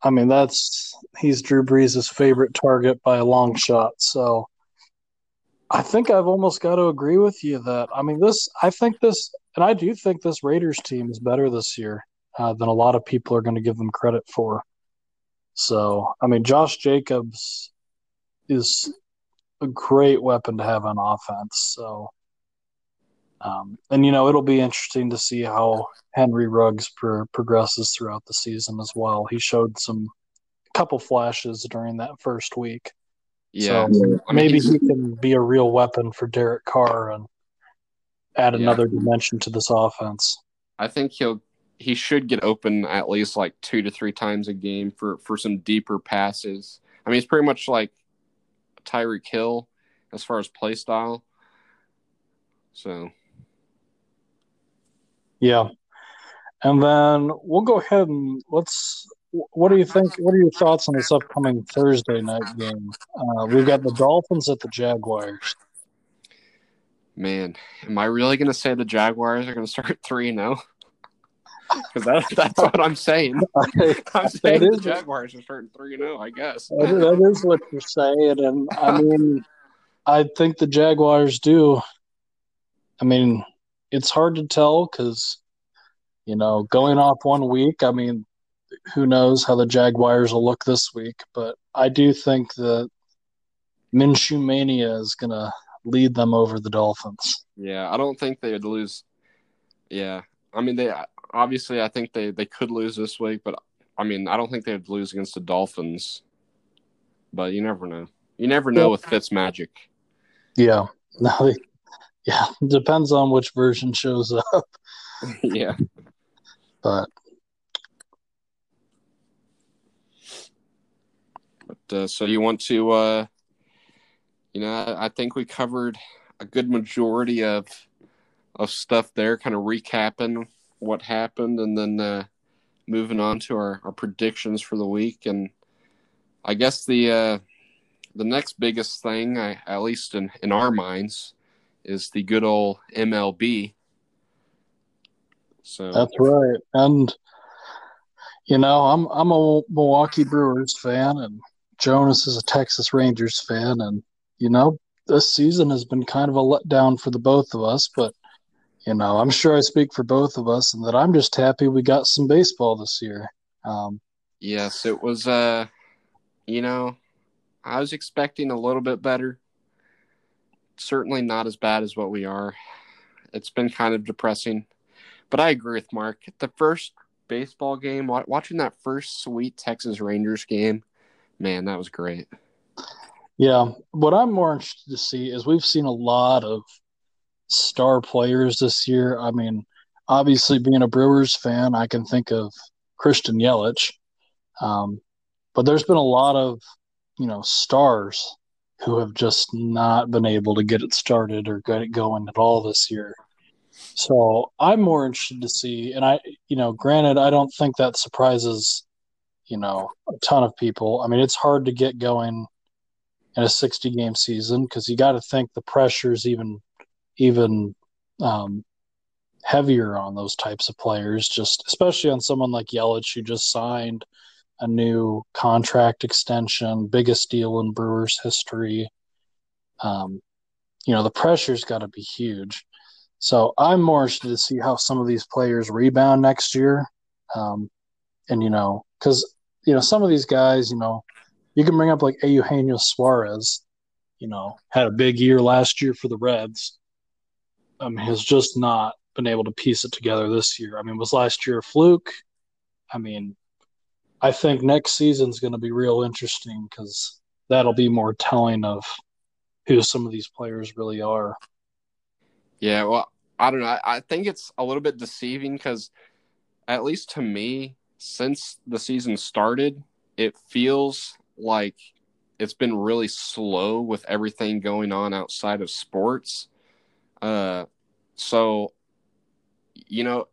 I mean that's he's Drew Brees' favorite target by a long shot. So I think I've almost got to agree with you that I mean this. I think this, and I do think this Raiders team is better this year uh, than a lot of people are going to give them credit for. So I mean, Josh Jacobs is a great weapon to have on offense. So, um, and you know, it'll be interesting to see how Henry Ruggs pro- progresses throughout the season as well. He showed some couple flashes during that first week. Yeah, So I mean, maybe he can be a real weapon for Derek Carr and add Yeah. another dimension to this offense. I think he'll he should get open at least like two to three times a game for for some deeper passes. I mean, it's pretty much like Tyreek Hill as far as play style. So Yeah. And then we'll go ahead and let's. What do you think? What are your thoughts on this upcoming Thursday night game? Uh, we've got the Dolphins at the Jaguars. man, am I really going to say the Jaguars are going to start three and *laughs* zero? Because that, that's what I'm saying. *laughs* I'm saying the Jaguars are starting three zero. I guess. That is- that is what you're saying, and I *laughs* mean, I think the Jaguars do. I mean, it's hard to tell because, you know, going off one week, I mean, who knows how the Jaguars will look this week? But I do think that Minshew mania is going to lead them over the Dolphins. Yeah, I don't think they would lose. Yeah, I mean they obviously I think they they could lose this week, but I mean I don't think they would lose against the Dolphins. But you never know. You never know with Fitz magic. Yeah, *laughs* no, yeah, depends on which version shows up, *laughs* yeah. but uh, so you want to, uh, you know, I, think we covered a good majority of of stuff there, kind of recapping what happened, and then uh, moving on to our, our predictions for the week. And I guess the uh, the next biggest thing, I, at least in in our minds, is the good old MLB. So That's right. And you know, I'm I'm a Milwaukee Brewers fan and Jonas is a Texas Rangers fan and you know, this season has been kind of a letdown for the both of us, but you know, I'm sure I speak for both of us and that I'm just happy we got some baseball this year. Um, Yes, it was uh you know, I was expecting a little bit better. Certainly not as bad as what we are. It's been kind of depressing. But I agree with Mark. The first baseball game, watching that first sweet Texas Rangers game, man, that was great. yeah, what I'm more interested to see is we've seen a lot of star players this year. I mean, obviously being a Brewers fan, I can think of Christian Yelich. Um, but there's been a lot of, you know, stars who have just not been able to get it started or get it going at all this year. So I'm more interested to see, and I, you know, granted, I don't think that surprises, you know, a ton of people. I mean, it's hard to get going in a 60 game season because you got to think the pressure's even, even um, heavier on those types of players, just especially on someone like Yelich who just signed a new contract extension, biggest deal in Brewers history. Um, you know, the pressure's got to be huge. So I'm more interested to see how some of these players rebound next year. Um, and, you know, because, you know, some of these guys, you know, you can bring up like Eugenio Suarez, you know, had a big year last year for the Reds. Um, has just not been able to piece it together this year. I mean, was last year a fluke? I mean, I think next season's going to be real interesting because that'll be more telling of who some of these players really are. Yeah, well, I don't know. I, I think it's a little bit deceiving because, at least to me, since the season started, it feels like it's been really slow with everything going on outside of sports. Uh, so, you know,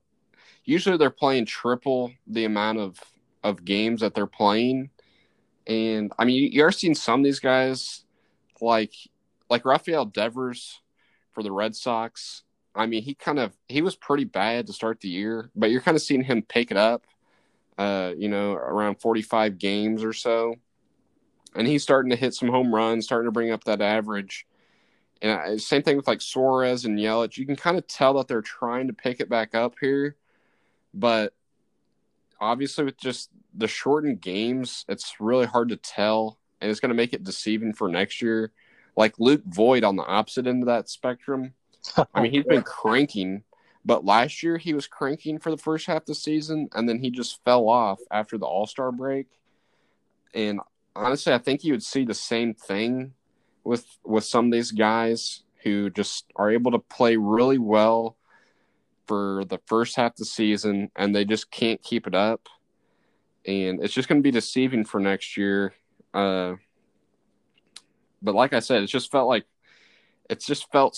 usually they're playing triple the amount of of games that they're playing, and I mean, you are seeing some of these guys like like Rafael Devers for the Red Sox. I mean, he kind of he was pretty bad to start the year, but you're kind of seeing him pick it up. Uh, you know, around 45 games or so, and he's starting to hit some home runs, starting to bring up that average. And I, same thing with like Suarez and Yelich. You can kind of tell that they're trying to pick it back up here, but obviously with just the shortened games, it's really hard to tell, and it's going to make it deceiving for next year. like Luke Voit on the opposite end of that spectrum. I mean, he's *laughs* been cranking, but last year he was cranking for the first half of the season, and then he just fell off after the All Star break. And honestly, I think you would see the same thing with with some of these guys who just are able to play really well for the first half of the season, and they just can't keep it up. And it's just going to be deceiving for next year. Uh, but like I said, it just felt like it's just felt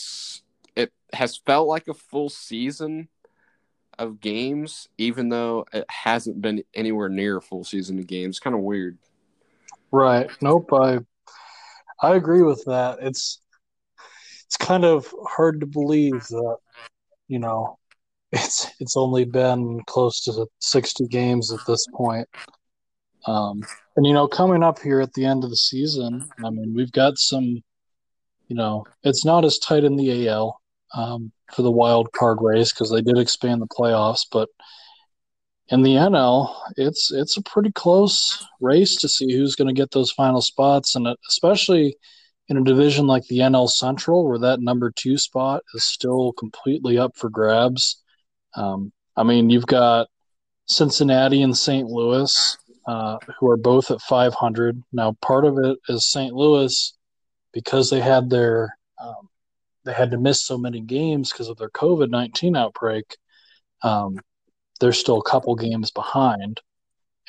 it has felt like a full season of games, even though it hasn't been anywhere near a full season of games. Kind of weird. Right. Nope. I I agree with that. It's it's kind of hard to believe that you know *laughs* it's it's only been close to 60 games at this point. Um, and you know, coming up here at the end of the season, I mean, we've got some. You know, it's not as tight in the AL um, for the wild card race because they did expand the playoffs, but in the NL, it's it's a pretty close race to see who's going to get those final spots, and especially in a division like the NL Central, where that number two spot is still completely up for grabs. Um, I mean, you've got Cincinnati and St. Louis, uh, who are both at 500. Now, part of it is St. Louis because they had their um, they had to miss so many games because of their COVID 19 outbreak. Um, they're still a couple games behind.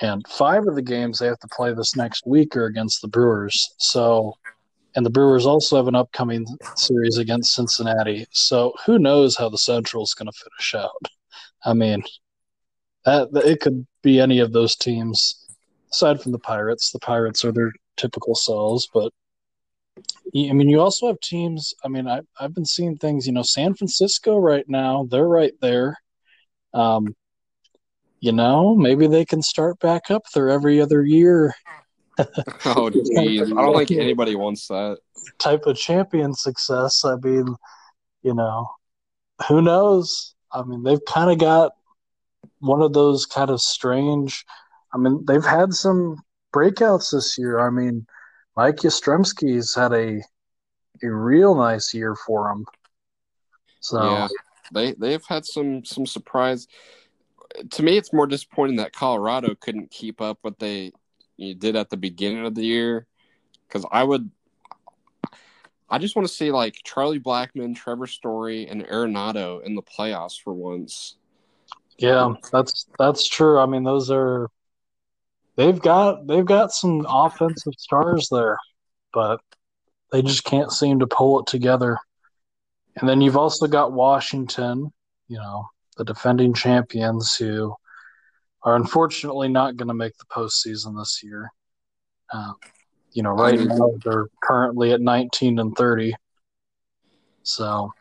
And five of the games they have to play this next week are against the Brewers. So, and the Brewers also have an upcoming series against Cincinnati. So, who knows how the Central is going to finish out? I mean, that it could be any of those teams aside from the Pirates. The Pirates are their typical selves, but I mean, you also have teams. I mean, I, I've been seeing things. You know, San Francisco right now, they're right there. Um, you know, maybe they can start back up there every other year. *laughs* oh, geez. I don't think anybody wants that type of champion success. I mean, you know, who knows? I mean, they've kind of got one of those kind of strange. I mean, they've had some breakouts this year. I mean, Mike Yastrzemski's had a a real nice year for him. So yeah, they they've had some some surprise. To me, it's more disappointing that Colorado couldn't keep up what they you did at the beginning of the year. Because I would, I just want to see like Charlie Blackmon, Trevor Story, and Arenado in the playoffs for once. Yeah, that's that's true. I mean, those are they've got they've got some offensive stars there, but they just can't seem to pull it together. And then you've also got Washington, you know, the defending champions who are unfortunately not going to make the postseason this year. Uh, you know, right now they're currently at 19 and 30. So,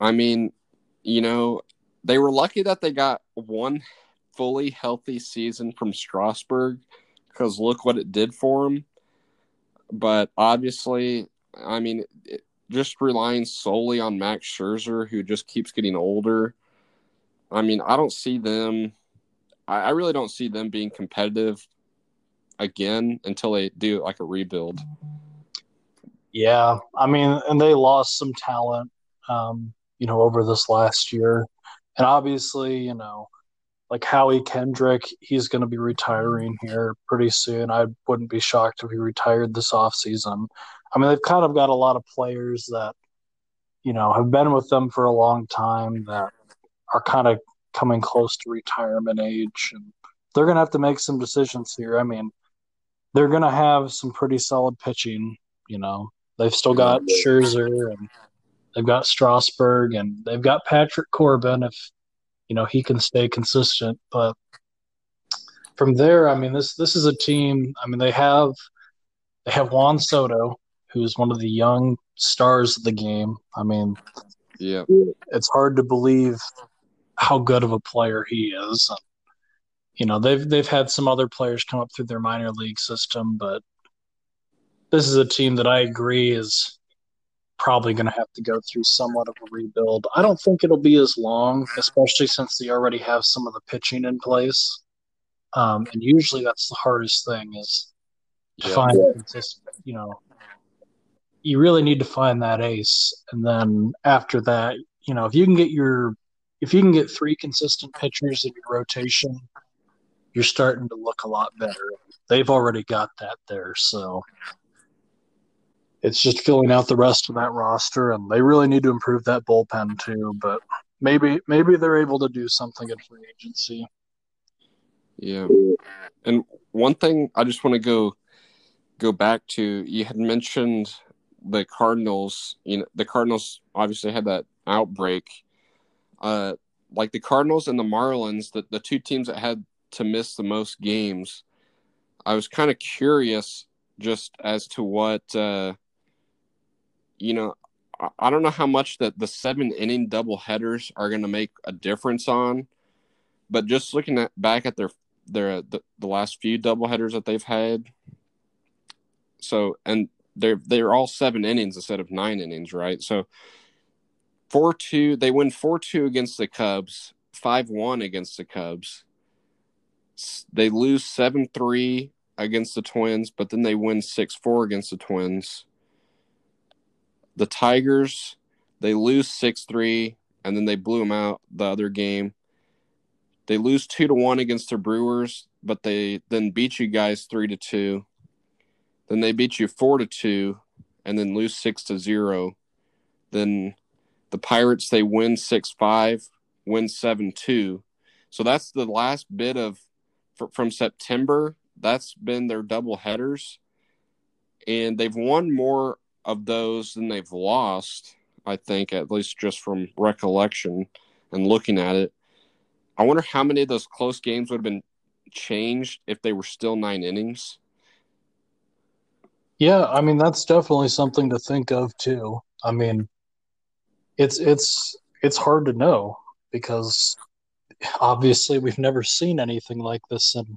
I mean, you know, they were lucky that they got one fully healthy season from Strasburg because look what it did for him. But obviously, I mean, it, just relying solely on Max Scherzer, who just keeps getting older. I mean, I don't see them. I, I really don't see them being competitive again until they do like a rebuild. Yeah, I mean, and they lost some talent, um, you know, over this last year, and obviously, you know, like Howie Kendrick, he's going to be retiring here pretty soon. I wouldn't be shocked if he retired this offseason. I mean, they've kind of got a lot of players that, you know, have been with them for a long time that are kind of coming close to retirement age. And they're going to have to make some decisions here. I mean, they're going to have some pretty solid pitching. You know, they've still got Scherzer and they've got Strasburg and they've got Patrick Corbin if you know he can stay consistent. But from there, I mean this this is a team. I mean they have they have Juan Soto, who's one of the young stars of the game. I mean, yeah, it's hard to believe how good of a player he is. You know they've they've had some other players come up through their minor league system, but this is a team that I agree is probably going to have to go through somewhat of a rebuild. I don't think it'll be as long, especially since they already have some of the pitching in place. Um, and usually that's the hardest thing is to yeah. find consistent, you know, you really need to find that ace, and then after that, you know, if you can get your if you can get three consistent pitchers in your rotation, you're starting to look a lot better. They've already got that there, so it's just filling out the rest of that roster, and they really need to improve that bullpen too. But maybe maybe they're able to do something in free agency. Yeah, and one thing I just want to go go back to you had mentioned the Cardinals. You know, the Cardinals obviously had that outbreak. Uh, like the Cardinals and the Marlins, the, the two teams that had to miss the most games. I was kind of curious just as to what uh, you know, I don't know how much that the seven inning double headers are going to make a difference on, but just looking at back at their their the, the last few double headers that they've had. So and they're they're all seven innings instead of nine innings, right? So four two, they win four two against the Cubs, five one against the Cubs. They lose seven three against the Twins, but then they win six four against the Twins the Tigers, they lose 6 3, and then they blew them out the other game. They lose 2 to 1 against the Brewers, but they then beat you guys 3 to 2. Then they beat you 4 to 2, and then lose 6 to 0. Then the Pirates, they win 6 5, win 7 2. So that's the last bit of from September. That's been their double headers. And they've won more of those than they've lost, I think, at least just from recollection and looking at it. I wonder how many of those close games would have been changed if they were still nine innings. Yeah, I mean that's definitely something to think of too. I mean, it's it's it's hard to know because obviously we've never seen anything like this in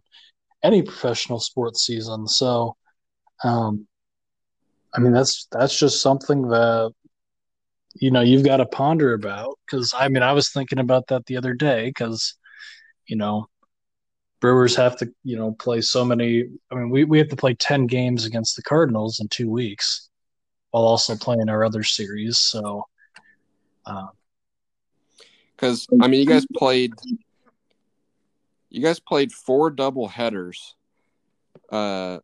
any professional sports season. So, um, I mean, that's that's just something that you know you've got to ponder about. Because I mean, I was thinking about that the other day because you know Brewers have to you know play so many. I mean, we we have to play ten games against the Cardinals in two weeks while also playing our other series. So. because um, I mean, you guys played, you guys played four double headers, uh,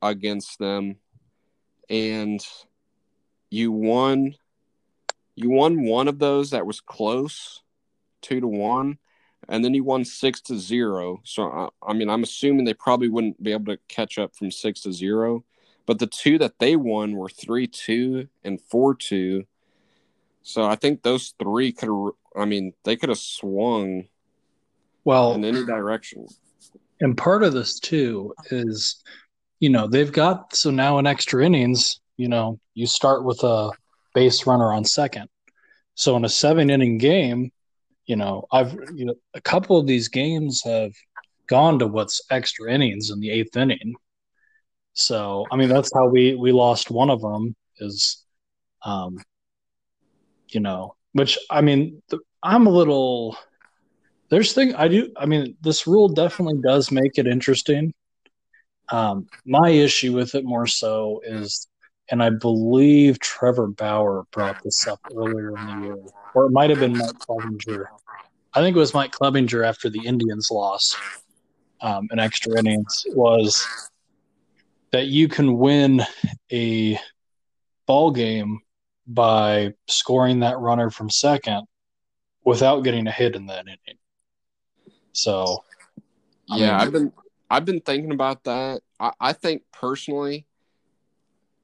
against them and you won you won one of those that was close two to one and then you won six to zero. So I, I, mean i'm assuming they probably wouldn't be able to catch up from six to zero but the two that they won were three two and four two. So i think those three could have i mean they could have swung well in any direction. and part of this too is you know, they've got so now in extra innings, you know, you start with a base runner on second. So in a seven inning game, you know, I've you know a couple of these games have gone to what's extra innings in the eighth inning. So I mean that's how we we lost one of them is, um, you know, which I mean the, I'm a little. There's thing I do. I mean, this rule definitely does make it interesting um, my issue with it more so is, and I believe Trevor Bauer brought this up earlier in the year, or it might have been Mike Clevinger. I think it was Mike Clevinger after the Indians lost um, in extra innings was that you can win a ball game by scoring that runner from second without getting a hit in that inning. So, yeah, I mean, I've been I've been thinking about that. I, I think personally,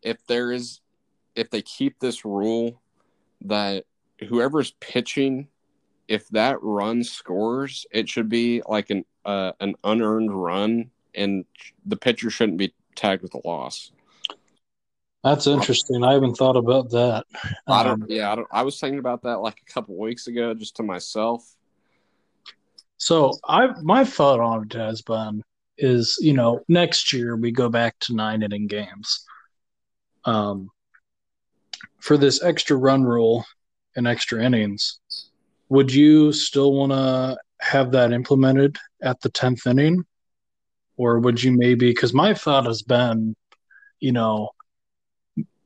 if there is, if they keep this rule that whoever's pitching, if that run scores, it should be like an uh, an unearned run, and the pitcher shouldn't be tagged with a loss. That's interesting. I haven't thought about that. I don't. Um, yeah, I, don't, I was thinking about that like a couple weeks ago, just to myself. So I, my thought on it has been is you know next year we go back to nine inning games. Um, for this extra run rule and extra innings, would you still want to have that implemented at the tenth inning, or would you maybe? Because my thought has been, you know,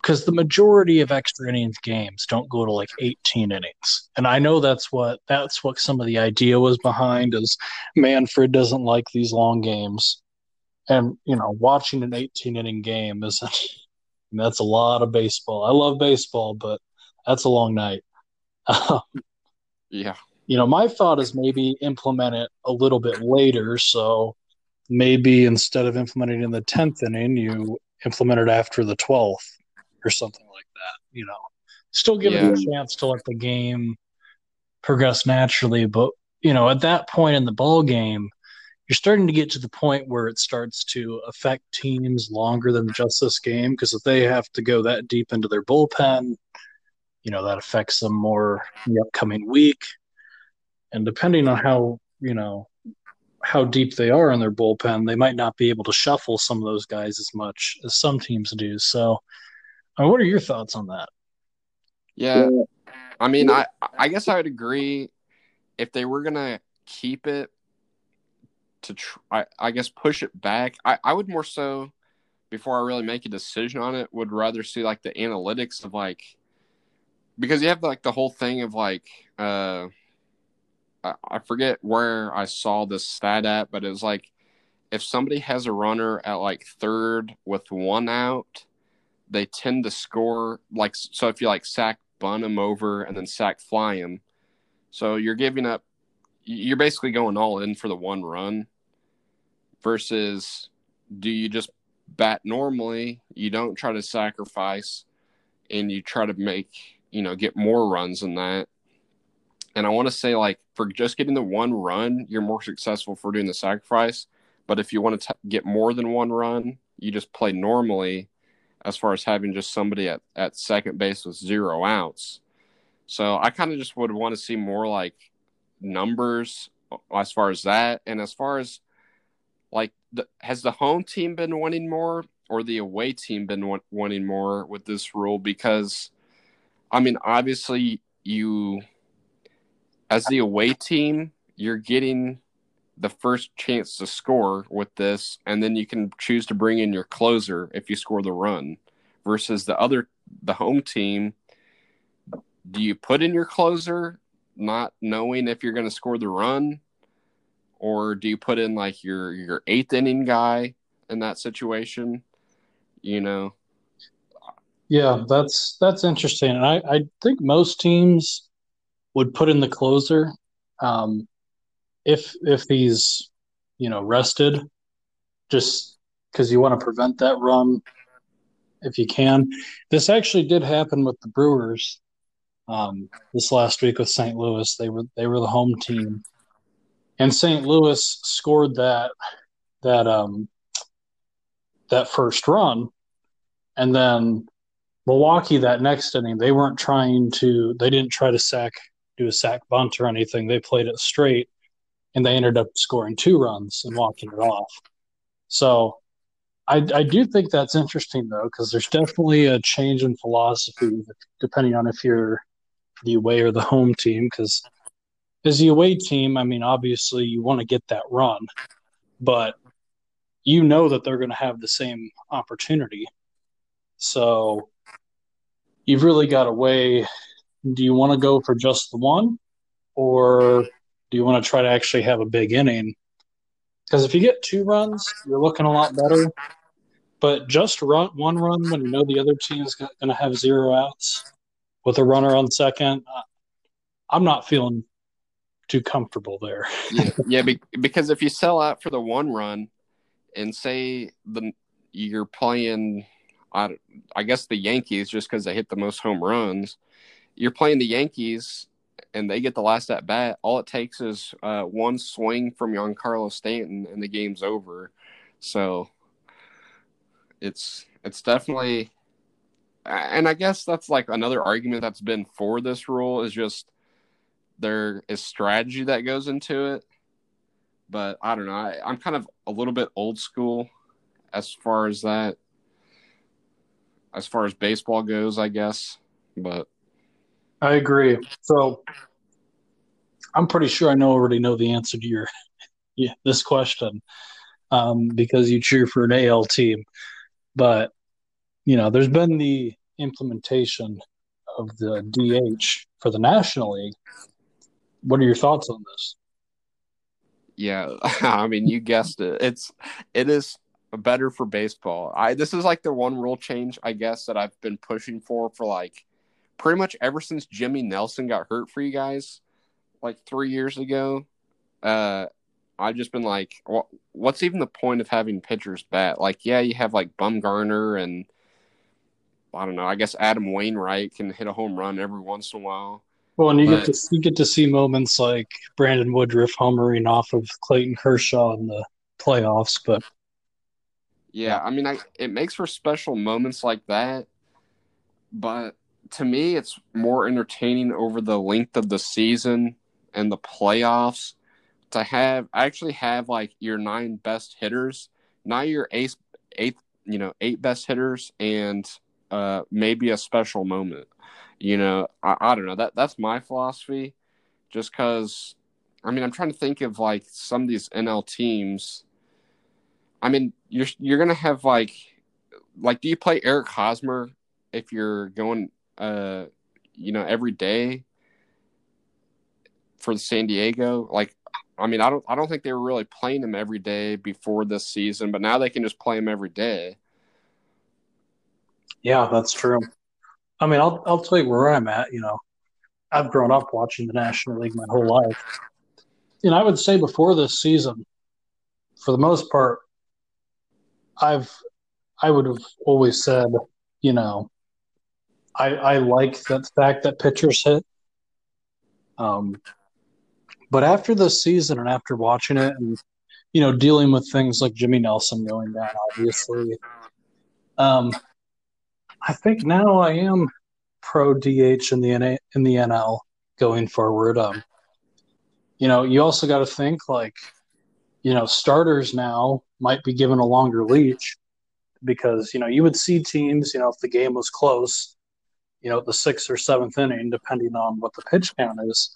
because the majority of extra innings games don't go to like 18 innings. And i know that's what that's what some of the idea was behind is manfred doesn't like these long games. And you know watching an 18 inning game isn't *laughs* that's a lot of baseball. I love baseball but that's a long night. Um, yeah. you know my thought is maybe implement it a little bit later. So maybe instead of implementing in the 10th inning you implement it after the 12th or something like that. You know, still give yeah. it a chance to let the game progress naturally, but you know, at that point in the ball game, you're starting to get to the point where it starts to affect teams longer than just this game because if they have to go that deep into their bullpen, you know, that affects them more in the upcoming week. And depending on how, you know, how deep they are in their bullpen, they might not be able to shuffle some of those guys as much as some teams do. So uh, what are your thoughts on that? Yeah, I mean, I I guess I would agree if they were gonna keep it to try, I guess push it back. I I would more so before I really make a decision on it would rather see like the analytics of like because you have like the whole thing of like uh I, I forget where I saw this stat at, but it was like if somebody has a runner at like third with one out they tend to score like so if you like sack bun them over and then sack fly them so you're giving up you're basically going all in for the one run versus do you just bat normally you don't try to sacrifice and you try to make you know get more runs than that. And i want to say like for just getting the one run you're more successful for doing the sacrifice but if you want to t- get more than one run you just play normally as far as having just somebody at, at second base with zero outs. So I kind of just would want to see more like numbers uh, as far as that. And as far as like, the, has the home team been winning more or the away team been winning more with this rule? Because, I mean, obviously, you, as the away team, you're getting the first chance to score with this, and then you can choose to bring in your closer if you score the run. Versus the other, the home team, do you put in your closer not knowing if you're going to score the run, or do you put in like your your eighth inning guy in that situation? You know. Yeah, that's that's interesting, and I I think most teams would put in the closer. Um, if if he's you know rested, just because you want to prevent that run if you can. This actually did happen with the Brewers um, this last week with St. Louis. They were they were the home team, and St. Louis scored that that um, that first run, and then Milwaukee that next inning they weren't trying to they didn't try to sack do a sack bunt or anything. They played it straight and they ended up scoring two runs and walking it off. So I, I do think that's interesting though, because there's definitely a change in philosophy depending on if you're the away or the home team. Because as the away team, I mean, obviously you want to get that run, but you know that they're going to have the same opportunity. So you've really got to weigh do you want to go for just the one or do you want to try to actually have a big inning? Because if you get two runs, you're looking a lot better. But just run one run when you know the other team is going to have zero outs with a runner on second, uh, I'm not feeling too comfortable there. yeah, *laughs* yeah, because if you sell out for the one run, and say the you're playing, I, I guess the Yankees just because they hit the most home runs, you're playing the Yankees and they get the last at bat, all it takes is uh, one swing from Giancarlo Stanton, and the game's over. So it's it's definitely, and I guess that's like another argument that's been for this rule is just there is strategy that goes into it. But I don't know. I, I'm kind of a little bit old school as far as that, as far as baseball goes, I guess. But I agree. So I'm pretty sure I know already know the answer to your *laughs* yeah, this question um, because you cheer for an AL team. But you know, there's been the implementation of the DH for the National League. What are your thoughts on this? Yeah, *laughs* I mean, you guessed it. It's it is better for baseball. I this is like the one rule change I guess that I've been pushing for for like pretty much ever since Jimmy Nelson got hurt for you guys like 3 years ago. Uh I've just been like what's even the point of having pitchers bat? Like yeah, you have like Bumgarner and I don't know, I guess Adam Wainwright can hit a home run every once in a while. Well, and you but, get to you get to see moments like Brandon Woodruff homering off of Clayton Kershaw in the playoffs, but yeah, I mean, I, it makes for special moments like that, but to me, it's more entertaining over the length of the season and the playoffs to have actually have like your nine best hitters, not your eight, eight, you know, eight best hitters, and uh, maybe a special moment. You know, I, I don't know. That that's my philosophy. Just because, I mean, I'm trying to think of like some of these NL teams. I mean, you're you're gonna have like, like, do you play Eric Hosmer if you're going, uh, you know, every day for San Diego? Like, I mean, I don't I don't think they were really playing him every day before this season, but now they can just play him every day. Yeah, that's true. I mean, I'll I'll tell you where I'm at. You know, I've grown up watching the National League my whole life, and I would say before this season, for the most part, I've I would have always said, you know, I I like the fact that pitchers hit. Um, but after this season and after watching it and you know dealing with things like Jimmy Nelson going down, obviously, um, I think now I am pro DH in the NA, in the NL going forward. Um, you know, you also got to think like, you know, starters now might be given a longer leash because you know you would see teams, you know, if the game was close, you know, the sixth or seventh inning, depending on what the pitch count is,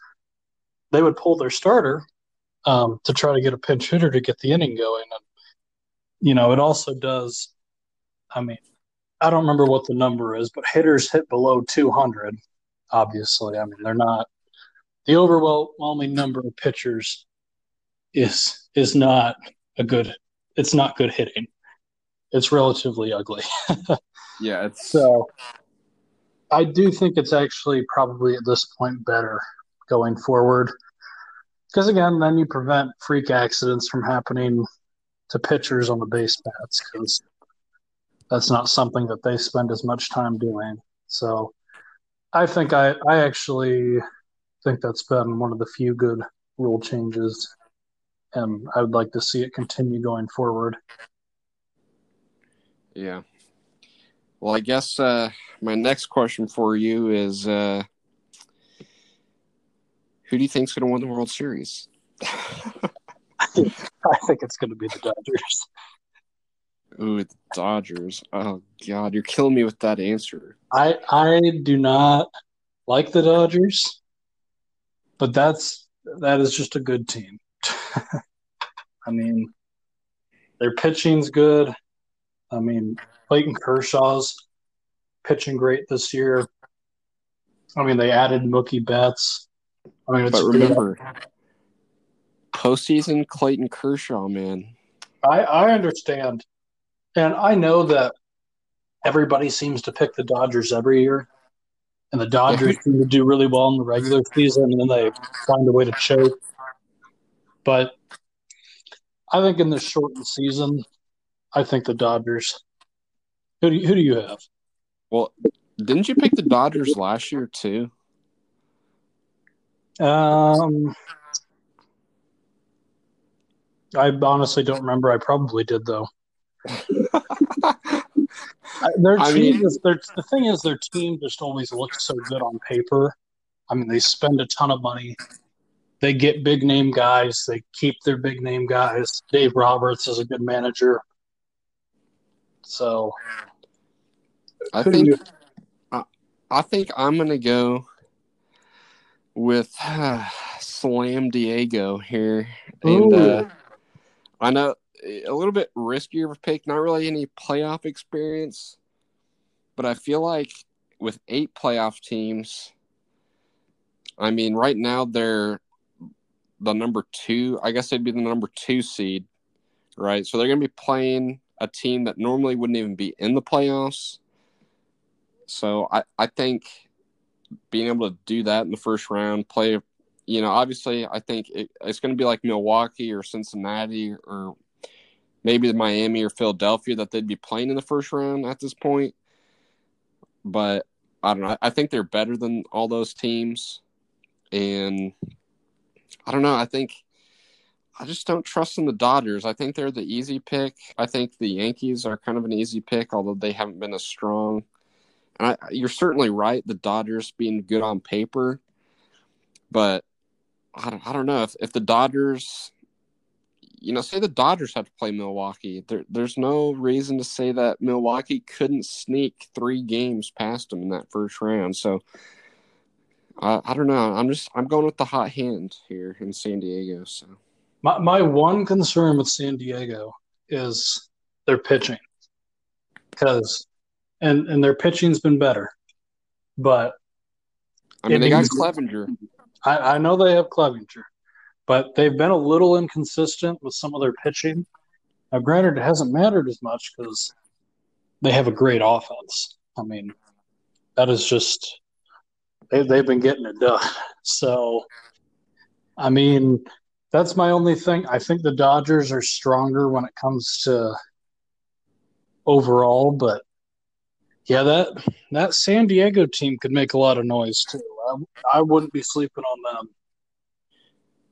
they would pull their starter um, to try to get a pinch hitter to get the inning going. And you know, it also does. I mean, I don't remember what the number is, but hitters hit below 200. Obviously, I mean they're not the overwhelming number of pitchers is is not a good. It's not good hitting. It's relatively ugly. *laughs* yeah, it's so. I do think it's actually probably at this point better going forward because again, then you prevent freak accidents from happening to pitchers on the base paths because that's not something that they spend as much time doing. So I think I, I actually think that's been one of the few good rule changes, and I would like to see it continue going forward. Yeah. Well, I guess uh, my next question for you is uh, who do you think is going to win the World Series? *laughs* I think it's going to be the Dodgers. Ooh, the Dodgers. Oh God, you're killing me with that answer. I I do not like the Dodgers, but that's that is just a good team. *laughs* I mean, their pitching's good. I mean, Clayton Kershaw's pitching great this year. I mean, they added Mookie Betts. I mean, but remember, postseason Clayton Kershaw, man. I I understand and I know that everybody seems to pick the Dodgers every year, and the Dodgers *laughs* seem to do really well in the regular season, and then they find a way to choke. But I think in this shortened season, I think the Dodgers. Who do you, who do you have? Well, didn't you pick the Dodgers last year too? Um, I honestly don't remember. I probably did though *laughs* their I team mean, is their, the thing is their team just always looks so good on paper. I mean, they spend a ton of money. They get big name guys. They keep their big name guys. Dave Roberts is a good manager. So, I think I, I think I'm gonna go with uh, *sighs* Slam Diego here, and uh, I know a little bit riskier of a pick. Not really any playoff experience, but I feel like with eight playoff teams. I mean, right now they're the number two. I guess they'd be the number two seed, right? So they're going to be playing a team that normally wouldn't even be in the playoffs. So I, I think being able to do that in the first round, play, you know, obviously I think it, it's going to be like Milwaukee or Cincinnati or maybe Miami or Philadelphia that they'd be playing in the first round at this point. But I don't know. I think they're better than all those teams. And I don't know. I think I just don't trust in the Dodgers. I think they're the easy pick. I think the Yankees are kind of an easy pick, although they haven't been as strong. And I, you're certainly right, the Dodgers being good on paper, but I don't, I don't know if, if the Dodgers, you know, say the Dodgers have to play Milwaukee. There, there's no reason to say that Milwaukee couldn't sneak three games past them in that first round. So I, I don't know. I'm just I'm going with the hot hand here in San Diego. So my my one concern with San Diego is their pitching because and and their pitching's been better, but I mean they got Clevinger. I, I know they have Clevinger, but they've been a little inconsistent with some of their pitching. Now, granted, it hasn't mattered as much because they have a great offense. I mean, that is just they, they've been getting it done. *laughs* So, I mean, that's my only thing. I think the Dodgers are stronger when it comes to overall, but yeah, that that San Diego team could make a lot of noise too. I, I wouldn't be sleeping on them.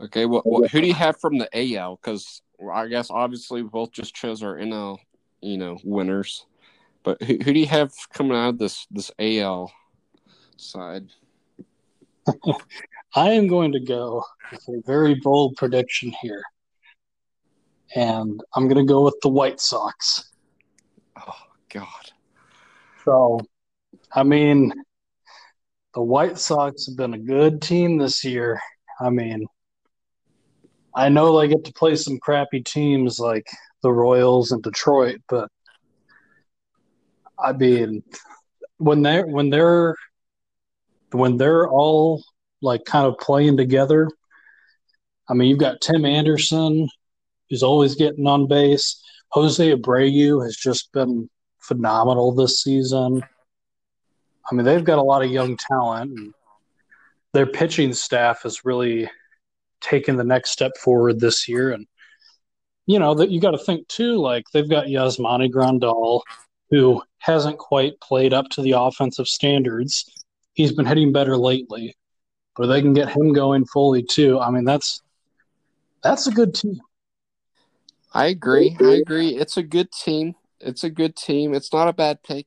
Okay, well, well who do you have from the AL? Because I guess obviously we both just chose our NL, you know, winners. But who, who do you have coming out of this this AL side? *laughs* I am going to go with a very bold prediction here. And I'm going to go with the White Sox. Oh, God. So, I mean, the White Sox have been a good team this year. I mean, I know they get to play some crappy teams like the Royals and Detroit, but I mean, when they're when they're when they're all like kind of playing together, I mean, you've got Tim Anderson, who's always getting on base. Jose Abreu has just been phenomenal this season. I mean, they've got a lot of young talent. And their pitching staff has really taken the next step forward this year. And, you know, that you got to think too, like they've got Yasmani Grandal, who hasn't quite played up to the offensive standards he's been hitting better lately. But they can get him going fully too. I mean, that's that's a good team. I agree. I agree. It's a good team. It's a good team. It's not a bad pick.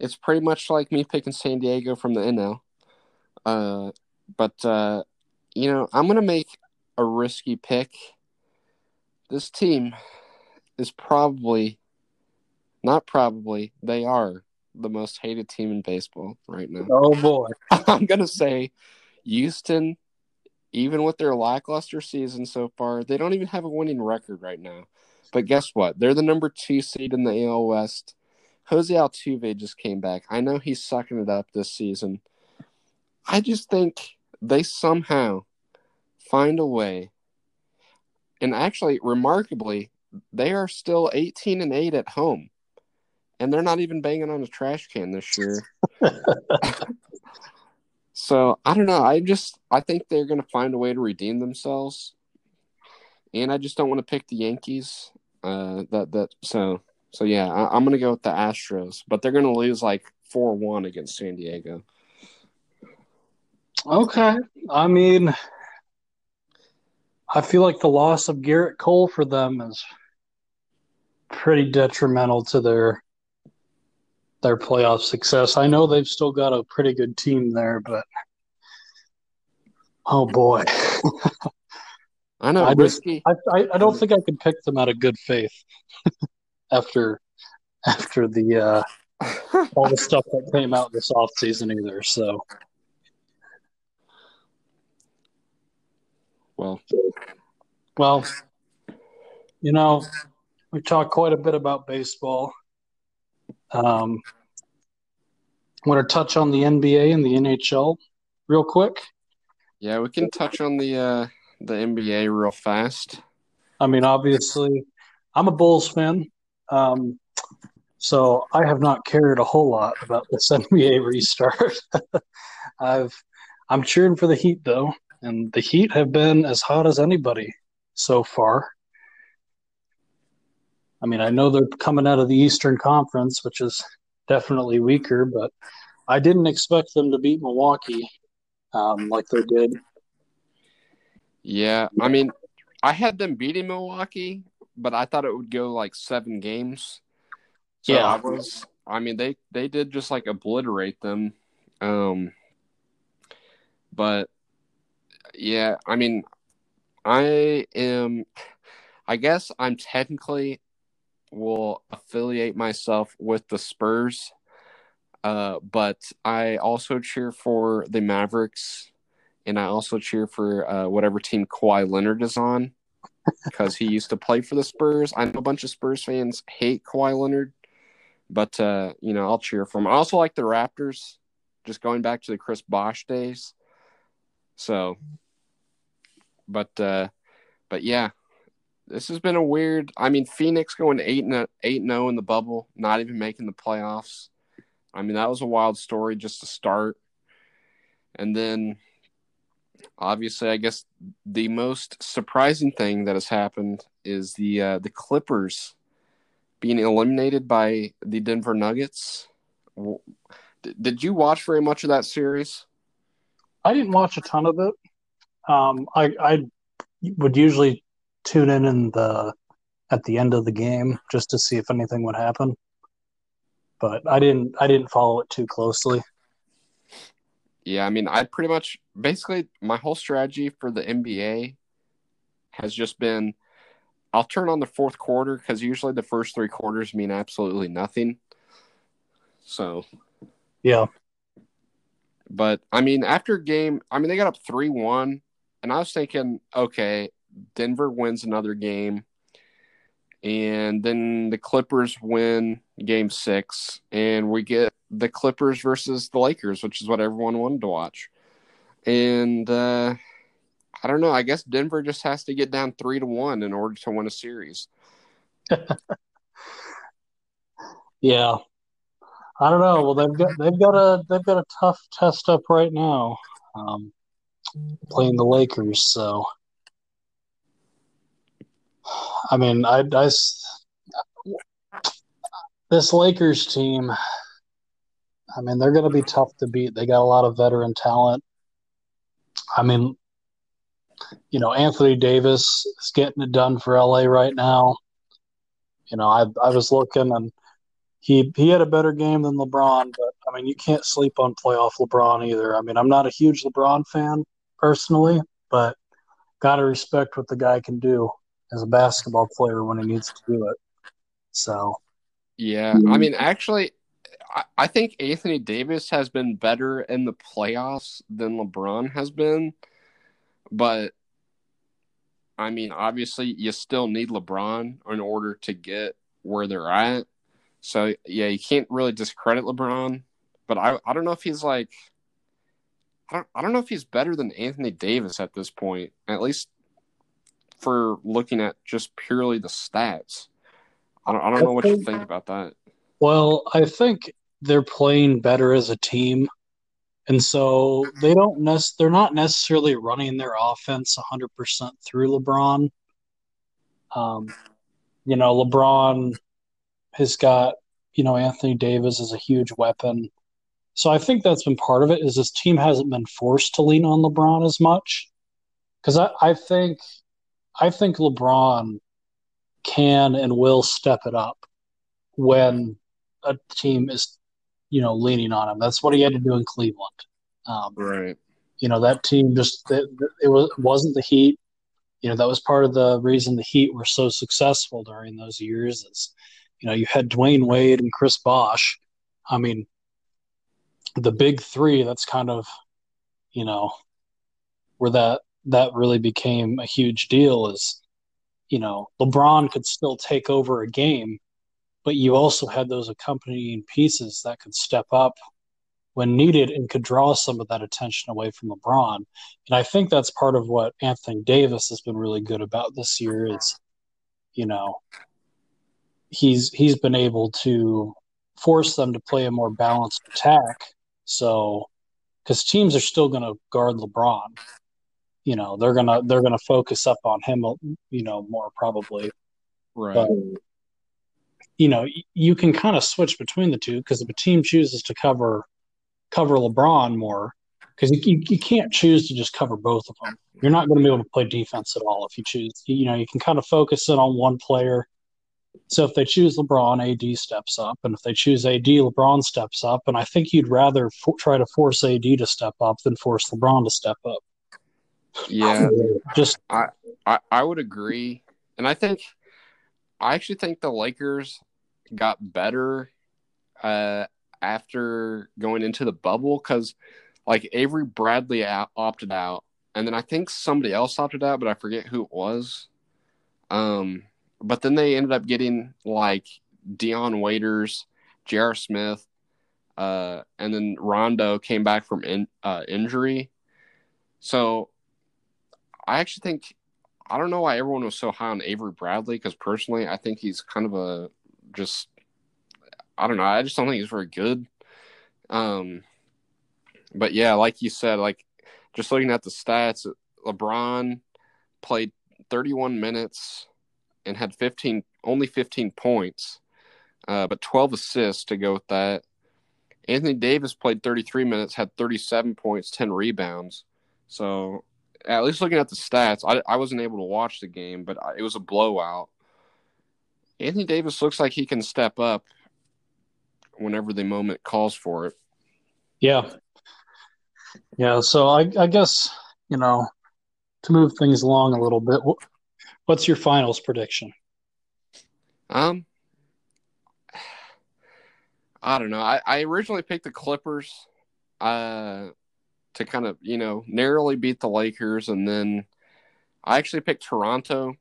It's pretty much like me picking San Diego from the NL. Uh, but uh, you know, I'm gonna make a risky pick. This team is probably not probably they are the most hated team in baseball right now. Oh boy. *laughs* I'm going to say Houston even with their lackluster season so far, they don't even have a winning record right now. But guess what? They're the number 2 seed in the AL West. Jose Altuve just came back. I know he's sucking it up this season. I just think they somehow find a way. And actually, remarkably, they are still 18 and 8 at home and they're not even banging on a trash can this year. *laughs* so I don't know. I just I think they're going to find a way to redeem themselves, and I just don't want to pick the Yankees. Uh, that that so so yeah, I, am going to go with the Astros, but they're going to lose like four one against San Diego. Okay, I mean. I feel like the loss of Gerrit Cole for them is pretty detrimental to their their playoff success. I know they've still got a pretty good team there, but oh boy. *laughs* I know. I, just, I, I, I, don't think I could pick them out of good faith *laughs* after after the uh, *laughs* all the stuff that came out this off season either. So, well, well, you know, we talked quite a bit about baseball. Um, Want to touch on the NBA and the NHL real quick? Yeah, we can touch on the uh, the NBA real fast. I mean, obviously, I'm a Bulls fan, um, so I have not cared a whole lot about this *laughs* NBA restart. *laughs* I've I'm cheering for the Heat though, and the Heat have been as hot as anybody so far. I mean, I know they're coming out of the Eastern Conference, which is definitely weaker, but I didn't expect them to beat Milwaukee um, like they did. Yeah, I mean, I had them beating Milwaukee, but I thought it would go like seven games. So Yeah. I was. I mean, they they did just like obliterate them. Um, but yeah, I mean, I am. I guess I'm technically will affiliate myself with the Spurs, uh, but I also cheer for the Mavericks, and I also cheer for uh, whatever team Kawhi Leonard is on because he used to play for the Spurs. I know a bunch of Spurs fans hate Kawhi Leonard, but uh, you know I'll cheer for him. I also like the Raptors, just going back to the Chris Bosh days. So, but uh, but yeah, this has been a weird. I mean, Phoenix going eight and eight zero in the bubble, not even making the playoffs. I mean, that was a wild story just to start, and then obviously, I guess the most surprising thing that has happened is the uh, the Clippers being eliminated by the Denver Nuggets. Did you watch very much of that series? I didn't watch a ton of it. Um, I I would usually tune in in the at the end of the game just to see if anything would happen, but I didn't I didn't follow it too closely. Yeah, I mean, I pretty much basically my whole strategy for the NBA has just been I'll turn on the fourth quarter because usually the first three quarters mean absolutely nothing. So, Yeah, but I mean, after game, I mean, they got up 3 1, and I was thinking, okay, Denver wins another game, and then the Clippers win game six, and we get the Clippers versus the Lakers, which is what everyone wanted to watch. And uh, I don't know. I guess Denver just has to get down three to one in order to win a series. *laughs* yeah. I don't know. Well, they've got they've got a they've got a tough test up right now, um, playing the Lakers. So, I mean, I, I this Lakers team. I mean, they're going to be tough to beat. They got a lot of veteran talent. I mean, you know, Anthony Davis is getting it done for LA right now. You know, I I was looking and he he had a better game than LeBron, but I mean, you can't sleep on playoff LeBron either. I mean, I'm not a huge LeBron fan personally, but got to respect what the guy can do as a basketball player when he needs to do it. So, Yeah, mm-hmm. I mean, actually, I, I think Anthony Davis has been better in the playoffs than LeBron has been, but I mean, obviously, you still need LeBron in order to get where they're at. So yeah, you can't really discredit LeBron, but I I don't know if he's like I don't I don't know if he's better than Anthony Davis at this point, at least for looking at just purely the stats. I don't I don't know what you think about that. well, I think they're playing better as a team. And so they don't nec- they're not necessarily running their offense 100% through LeBron. Um, you know, LeBron has got, you know, Anthony Davis is a huge weapon. So I think that's been part of it is this team hasn't been forced to lean on LeBron as much. Because I, I think I think LeBron can and will step it up when a team is, you know, leaning on him. That's what he had to do in Cleveland. Um, Right. you know that team just it, it was wasn't the Heat. You know that was part of the reason the Heat were so successful during those years. Is you know you had Dwyane Wade and Chris Bosh. I mean, the big three. That's kind of you know where that that really became a huge deal. Is you know LeBron could still take over a game, but you also had those accompanying pieces that could step up when needed and could draw some of that attention away from LeBron. And I think that's part of what Anthony Davis has been really good about this year is, you know, he's he's been able to force them to play a more balanced attack. So, because teams are still going to guard LeBron, you know, they're gonna they're gonna focus up on him, you know, more probably. Right. But, you know, you can kind of switch between the two because if a team chooses to cover cover LeBron more, because you, you, you can't choose to just cover both of them. You're not going to be able to play defense at all if you choose. You know, you can kind of focus in on one player so if they choose LeBron, AD steps up, and if they choose AD, LeBron steps up. And I think you'd rather try to force AD to step up than force LeBron to step up. Yeah, *laughs* just I, I I would agree, and I think I actually think the Lakers got better uh, after going into the bubble because like Avery Bradley out, opted out, and then I think somebody else opted out, but I forget who it was. Um, but then they ended up getting like Dion Waiters, J.R. Smith, uh, and then Rondo came back from in, uh, injury. So I actually think I don't know why everyone was so high on Avery Bradley because personally I think he's kind of a just I don't know I just don't think he's very good. Um, but yeah, like you said, like just looking at the stats, LeBron played 31 minutes and had 15 only 15 points, uh, but 12 assists to go with that. Anthony Davis played 33 minutes, had 37 points, 10 rebounds. So at least looking at the stats, I, I wasn't able to watch the game, but it was a blowout. Anthony Davis looks like he can step up whenever the moment calls for it. Yeah. Yeah. So I, I guess, you know, to move things along a little bit, What's your finals prediction? Um, I don't know. I, I originally picked the Clippers, uh, to kind of you know narrowly beat the Lakers, and then I actually picked Toronto,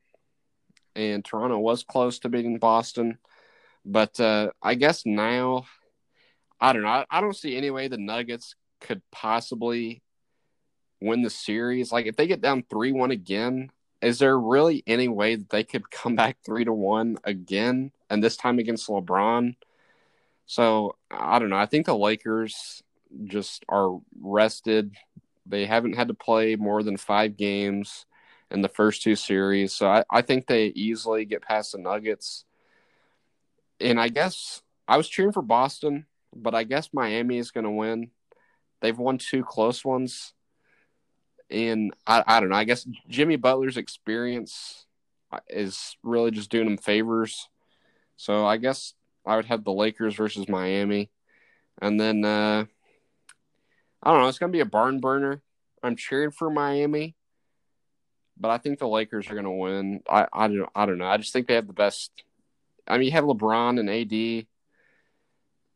and Toronto was close to beating Boston, but uh, I guess now, I don't know. I, I don't see any way the Nuggets could possibly win the series. Like if they get down three one again, is there really any way that they could come back three to one again, and this time against LeBron? So I don't know. I think the Lakers just are rested. They haven't had to play more than five games in the first two series, so I, I think they easily get past the Nuggets. And I guess I was cheering for Boston, but I guess Miami is going to win. They've won two close ones and I, I don't know. I guess Jimmy Butler's experience is really just doing him favors. So I guess I would have the Lakers versus Miami, and then uh, I don't know. It's gonna be a barn burner. I'm cheering for Miami, but I think the Lakers are gonna win. I I don't I don't know. I just think they have the best. I mean, you have LeBron and AD.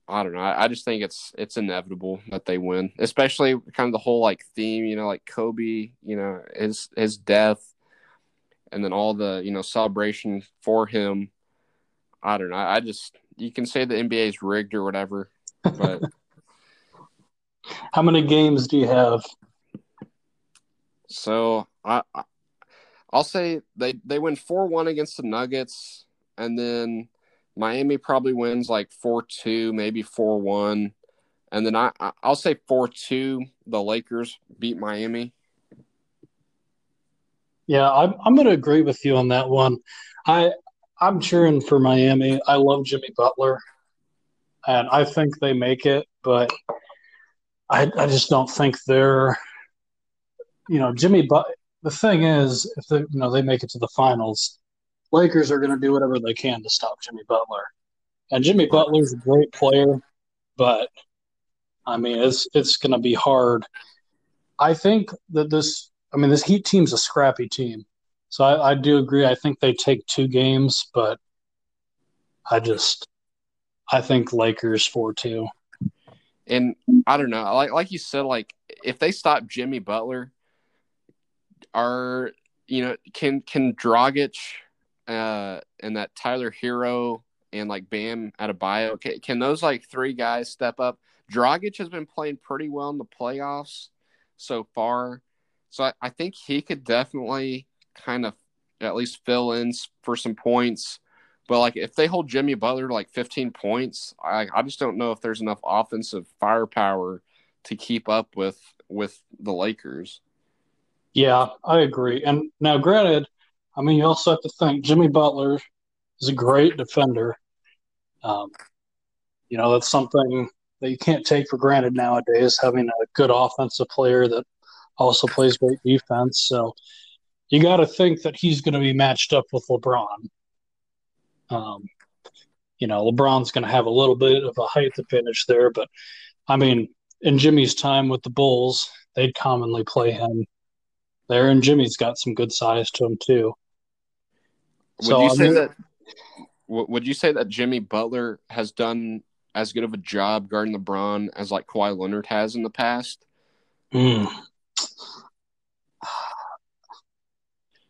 I don't know. I, I, just think it's it's inevitable that they win, especially kind of the whole like theme, you know, like Kobe, you know, his his death, and then all the you know celebration for him. I don't know. I just you can say the NBA is rigged or whatever, but *laughs* how many games do you have? So I, I'll say they they win four one against the Nuggets, and then Miami probably wins like 4 2, maybe 4 1. And then I, I'll say 4 2, the Lakers beat Miami. Yeah, I'm, I'm going to agree with you on that one. I, I'm cheering for Miami. I love Jimmy Butler, and I think they make it, but I, I just don't think they're, you know, Jimmy. But the thing is, if they, you know, they make it to the finals, Lakers are going to do whatever they can to stop Jimmy Butler. And Jimmy Butler's a great player, but I mean, it's it's going to be hard. I think that this, I mean, this Heat team's a scrappy team. So I, I do agree. I think they take two games, but I just, I think Lakers 4 2. And I don't know. Like like you said, like if they stop Jimmy Butler, are you know can can Dragic uh, and that Tyler Herro and like Bam out Adebayo. Can, can those like three guys step up? Dragic has been playing pretty well in the playoffs so far, so I, I think he could definitely kind of at least fill in for some points. But like if they hold Jimmy Butler to like 15 points, I, I just don't know if there's enough offensive firepower to keep up with with the Lakers. Yeah, I agree. And now, granted, I mean, you also have to think Jimmy Butler is a great defender. Um, you know, that's something that you can't take for granted nowadays, having a good offensive player that also plays great defense. So you got to think that he's going to be matched up with LeBron. Um, you know, LeBron's going to have a little bit of a height advantage there, but I mean, in Jimmy's time with the Bulls, they'd commonly play him there, and Jimmy's got some good size to him too. Would so, you I say mean, that? Would you say that Jimmy Butler has done as good of a job guarding LeBron as like Kawhi Leonard has in the past? Mm.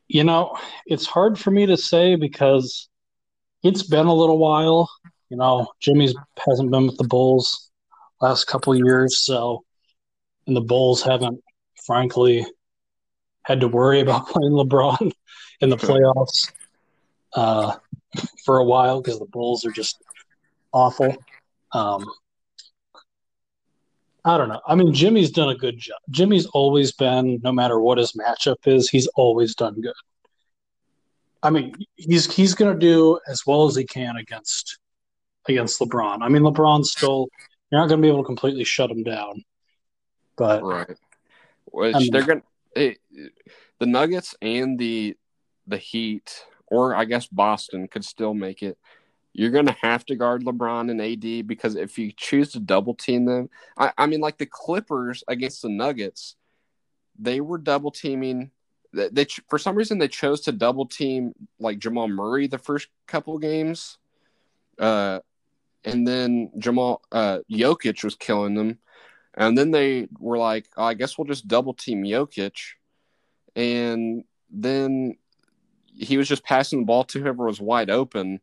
You know, it's hard for me to say because it's been a little while. You know, Jimmy's hasn't been with the Bulls last couple years, so and the Bulls haven't, frankly, had to worry about *laughs* playing LeBron in the playoffs uh, for a while because the Bulls are just awful. Um, I don't know. I mean, Jimmy's done a good job. Jimmy's always been, no matter what his matchup is, he's always done good. I mean, he's he's going to do as well as he can against against LeBron. I mean, LeBron's still you're not going to be able to completely shut him down, but right. Which I mean, they're going to eh, the Nuggets and the the Heat, or I guess Boston could still make it. You're going to have to guard LeBron and AD because if you choose to double team them, I, I mean, like the Clippers against the Nuggets, they were double teaming they, for some reason they chose to double team like Jamal Murray the first couple games, uh, and then Jamal uh, Jokic was killing them, and then they were like, oh, I guess we'll just double team Jokic, and then he was just passing the ball to whoever was wide open.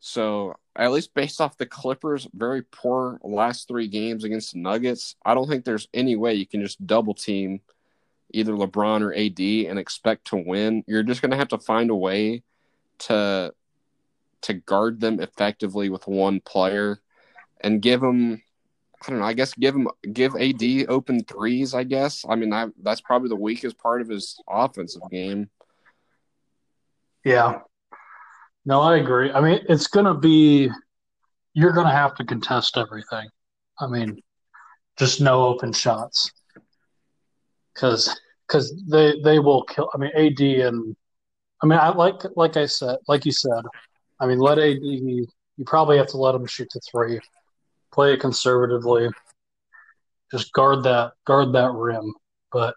So at least based off the Clippers' very poor last three games against the Nuggets, I don't think there's any way you can just double team either LeBron or AD and expect to win. You're just going to have to find a way to to guard them effectively with one player and give them I don't know, I guess give him give AD open threes, I guess. I mean, I, that's probably the weakest part of his offensive game. Yeah. No, I agree. I mean, it's going to be you're going to have to contest everything. I mean, just no open shots because because they they will kill. I mean, AD and I mean, I like like I said, like you said. I mean, let AD. You probably have to let him shoot to three. Play it conservatively. Just guard that guard that rim, but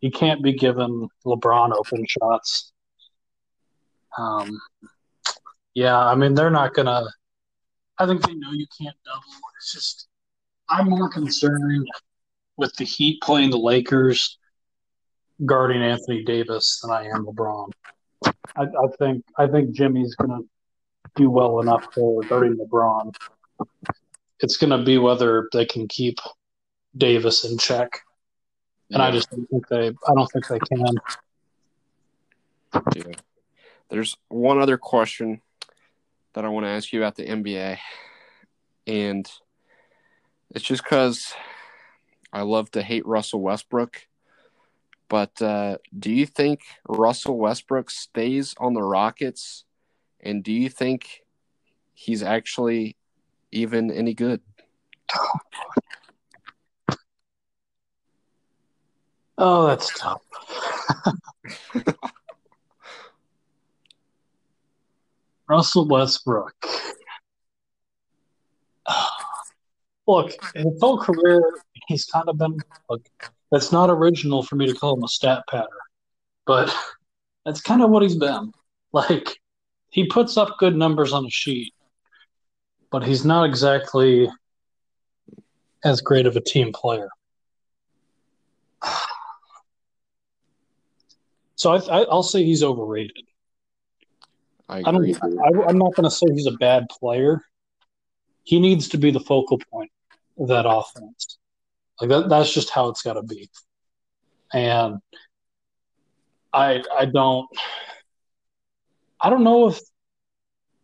you can't be giving LeBron open shots. Um, yeah, I mean they're not gonna. I think they know you can't double. It's just I'm more concerned with the Heat playing the Lakers guarding Anthony Davis than I am LeBron. I, I think I think Jimmy's going to do well enough for guarding LeBron. It's going to be whether they can keep Davis in check, and yeah. I just don't think they. I don't think they can. Yeah. There's one other question that I want to ask you about the NBA, and it's just because I love to hate Russell Westbrook. But uh, do you think Russell Westbrook stays on the Rockets? And do you think he's actually even any good? Oh, that's tough. *laughs* Russell Westbrook. Look, his whole career, he's kind of been. Look, that's not original for me to call him a stat patter, but *laughs* that's kind of what he's been. Like, he puts up good numbers on a sheet, but he's not exactly as great of a team player. *sighs* So I, will say he's overrated. I I don't. agree. I, I'm not going to say he's a bad player. He needs to be the focal point of that offense. Like that. That's just how it's got to be. And I. I don't. I don't know if.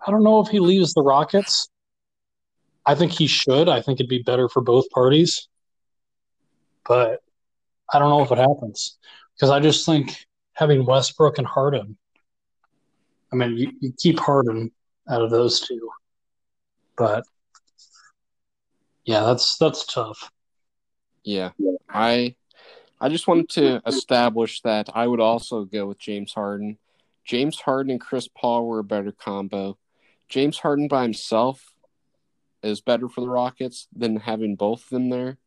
I don't know if he leaves the Rockets. I think he should. I think it'd be better for both parties. But I don't know if it happens because I just think having Westbrook and Harden. I mean, you, you keep Harden out of those two, but yeah, that's that's tough. Yeah, I I just wanted to establish that I would also go with James Harden. James Harden and Chris Paul were a better combo. James Harden by himself is better for the Rockets than having both of them there.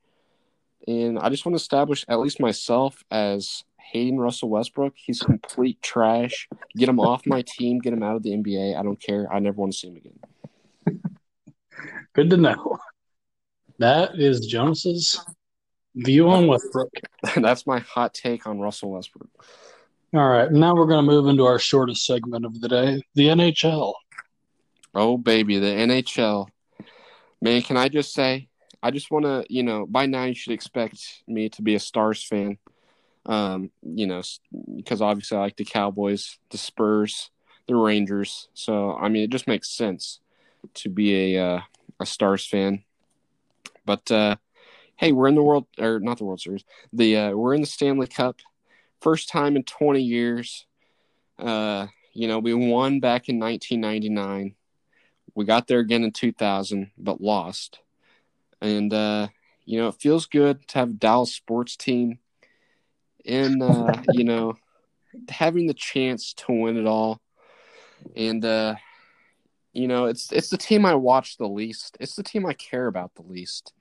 And I just want to establish, at least myself, as hating Russell Westbrook. He's complete trash. Get him off my team. Get him out of the NBA. I don't care. I never want to see him again. Good to know. That is Jonas's view on Westbrook. *laughs* That's my hot take on Russell Westbrook. All right, now we're going to move into our shortest segment of the day, the NHL. Oh, baby, the NHL. Man, can I just say, I just want to, you know, by now you should expect me to be a Stars fan. Um, you know, because obviously I like the Cowboys, the Spurs, the Rangers. So, I mean, it just makes sense to be a uh, a Stars fan. But uh, hey, we're in the world, or not the World Series. The uh, we're in the Stanley Cup, first time in 20 years. Uh, you know, we won back in 1999. We got there again in 2000, but lost. And uh, you know, it feels good to have Dallas sports team, and uh, *laughs* you know, having the chance to win it all. And uh, you know, it's it's the team I watch the least. It's the team I care about the least.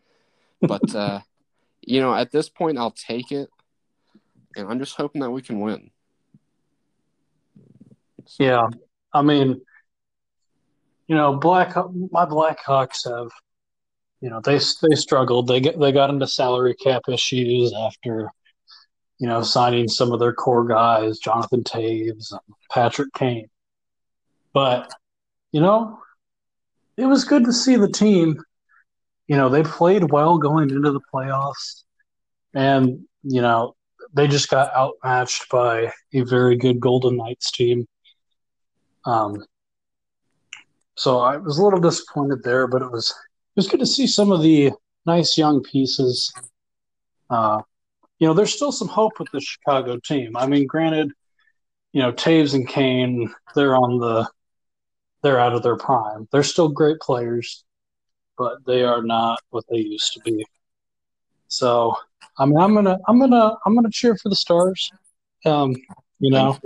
But *laughs* uh, you know, at this point, I'll take it, and I'm just hoping that we can win. So, Yeah, I mean, you know, Black my Blackhawks have, you know, they they struggled. They get they got into salary cap issues after, you know, signing some of their core guys, Jonathan Toews and Patrick Kane. But, you know, it was good to see the team. You know, they played well going into the playoffs, and you know, they just got outmatched by a very good Golden Knights team. Um, so I was a little disappointed there, but it was it was good to see some of the nice young pieces. Uh, you know, there's still some hope with the Chicago team. I mean, granted, you know, Toews and Kane, they're on the they're out of their prime. They're still great players, but they are not what they used to be. So, I mean, I'm gonna I'm gonna I'm gonna cheer for the Stars. Um, you know,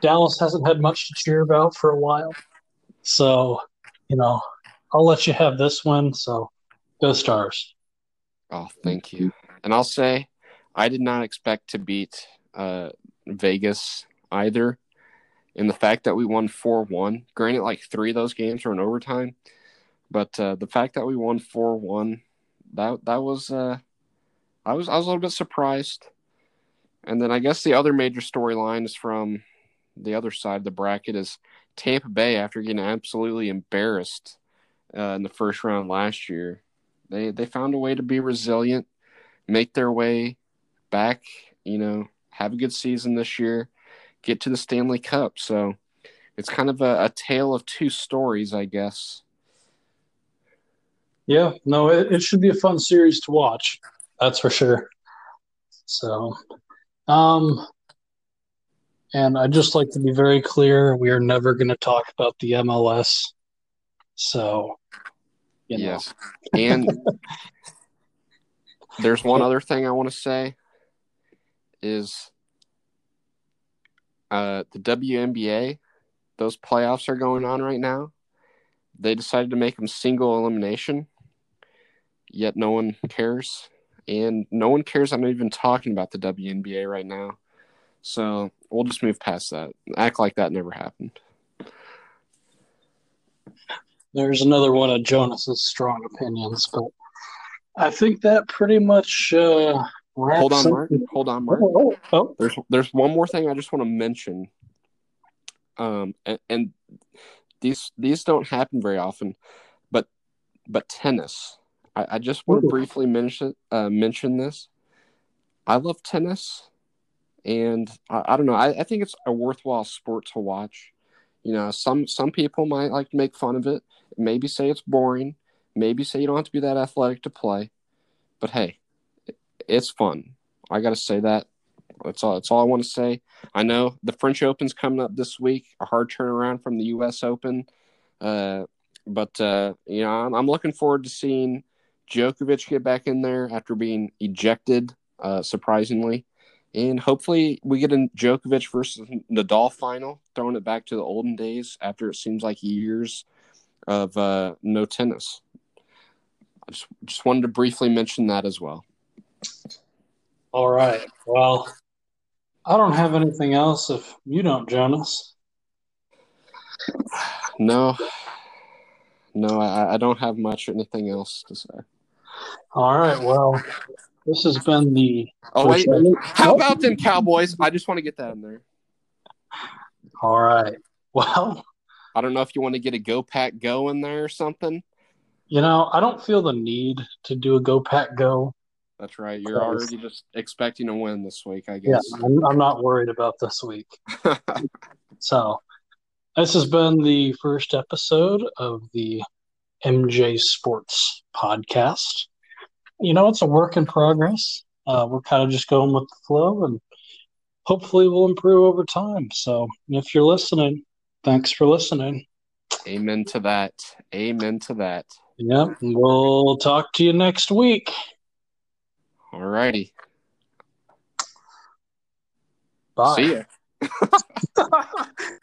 Dallas hasn't had much to cheer about for a while. So, you know, I'll let you have this one. So, go Stars. Oh, thank you. And I'll say, I did not expect to beat uh, Vegas either. And the fact that we won 4 1, granted, like three of those games were in overtime, but uh, the fact that we won 4 1, that, that was, uh, I was, I was a little bit surprised. And then I guess the other major storyline is from the other side of the bracket is Tampa Bay after getting absolutely embarrassed uh, in the first round last year. They they found a way to be resilient, make their way back. You know, have a good season this year, get to the Stanley Cup. So it's kind of a, a tale of two stories, I guess. Yeah, no, it, it should be a fun series to watch. That's for sure. So, um, and I'd just like to be very clear we are never going to talk about the MLS. So, you know. Yes. And *laughs* there's one other thing I want to say is uh, the WNBA, those playoffs are going on right now. They decided to make them single elimination, yet no one cares. And no one cares I'm even talking about the WNBA right now. So we'll just move past that. Act like that never happened. There's another one of Jonas's strong opinions, but I think that pretty much uh, Hold on, Mark. Hold on, Mark. Oh, oh, oh. There's there's one more thing I just want to mention. Um, and, and these these don't happen very often, but but tennis. I, I just want to briefly mention uh, mention this. I love tennis, and I, I don't know. I, I think it's a worthwhile sport to watch. You know, some some people might like to make fun of it, maybe say it's boring, maybe say you don't have to be that athletic to play, but hey, it's fun. I got to say that. That's all. That's all I want to say. I know the French Open's coming up this week. A hard turnaround from the U.S. Open, uh, but uh, you know I'm, I'm looking forward to seeing Djokovic get back in there after being ejected, uh, surprisingly, and hopefully we get a Djokovic versus Nadal final, throwing it back to the olden days after it seems like years of uh, no tennis. I just just wanted to briefly mention that as well. All right. Well, I don't have anything else if you don't, Jonas. No, no, I, I don't have much or anything else to say. All right. Well, this has been the. Oh wait, how oh. about them Cowboys? I just want to get that in there. All right. *laughs* Well, I don't know if you want to get a Go Pack Go in there or something. you know, I don't feel the need to do a go pack go. That's right. You're already just expecting a win this week, I Yeah, guess. I'm, I'm not worried about this week. *laughs* So, this has been the first episode of the MJ Sports podcast. You know, it's a work in progress. Uh, we're kind of just going with the flow, and hopefully, we'll improve over time. So, if you're listening, thanks for listening. Amen to that. Amen to that. Yep, we'll talk to you next week. All righty. Bye. See ya. *laughs*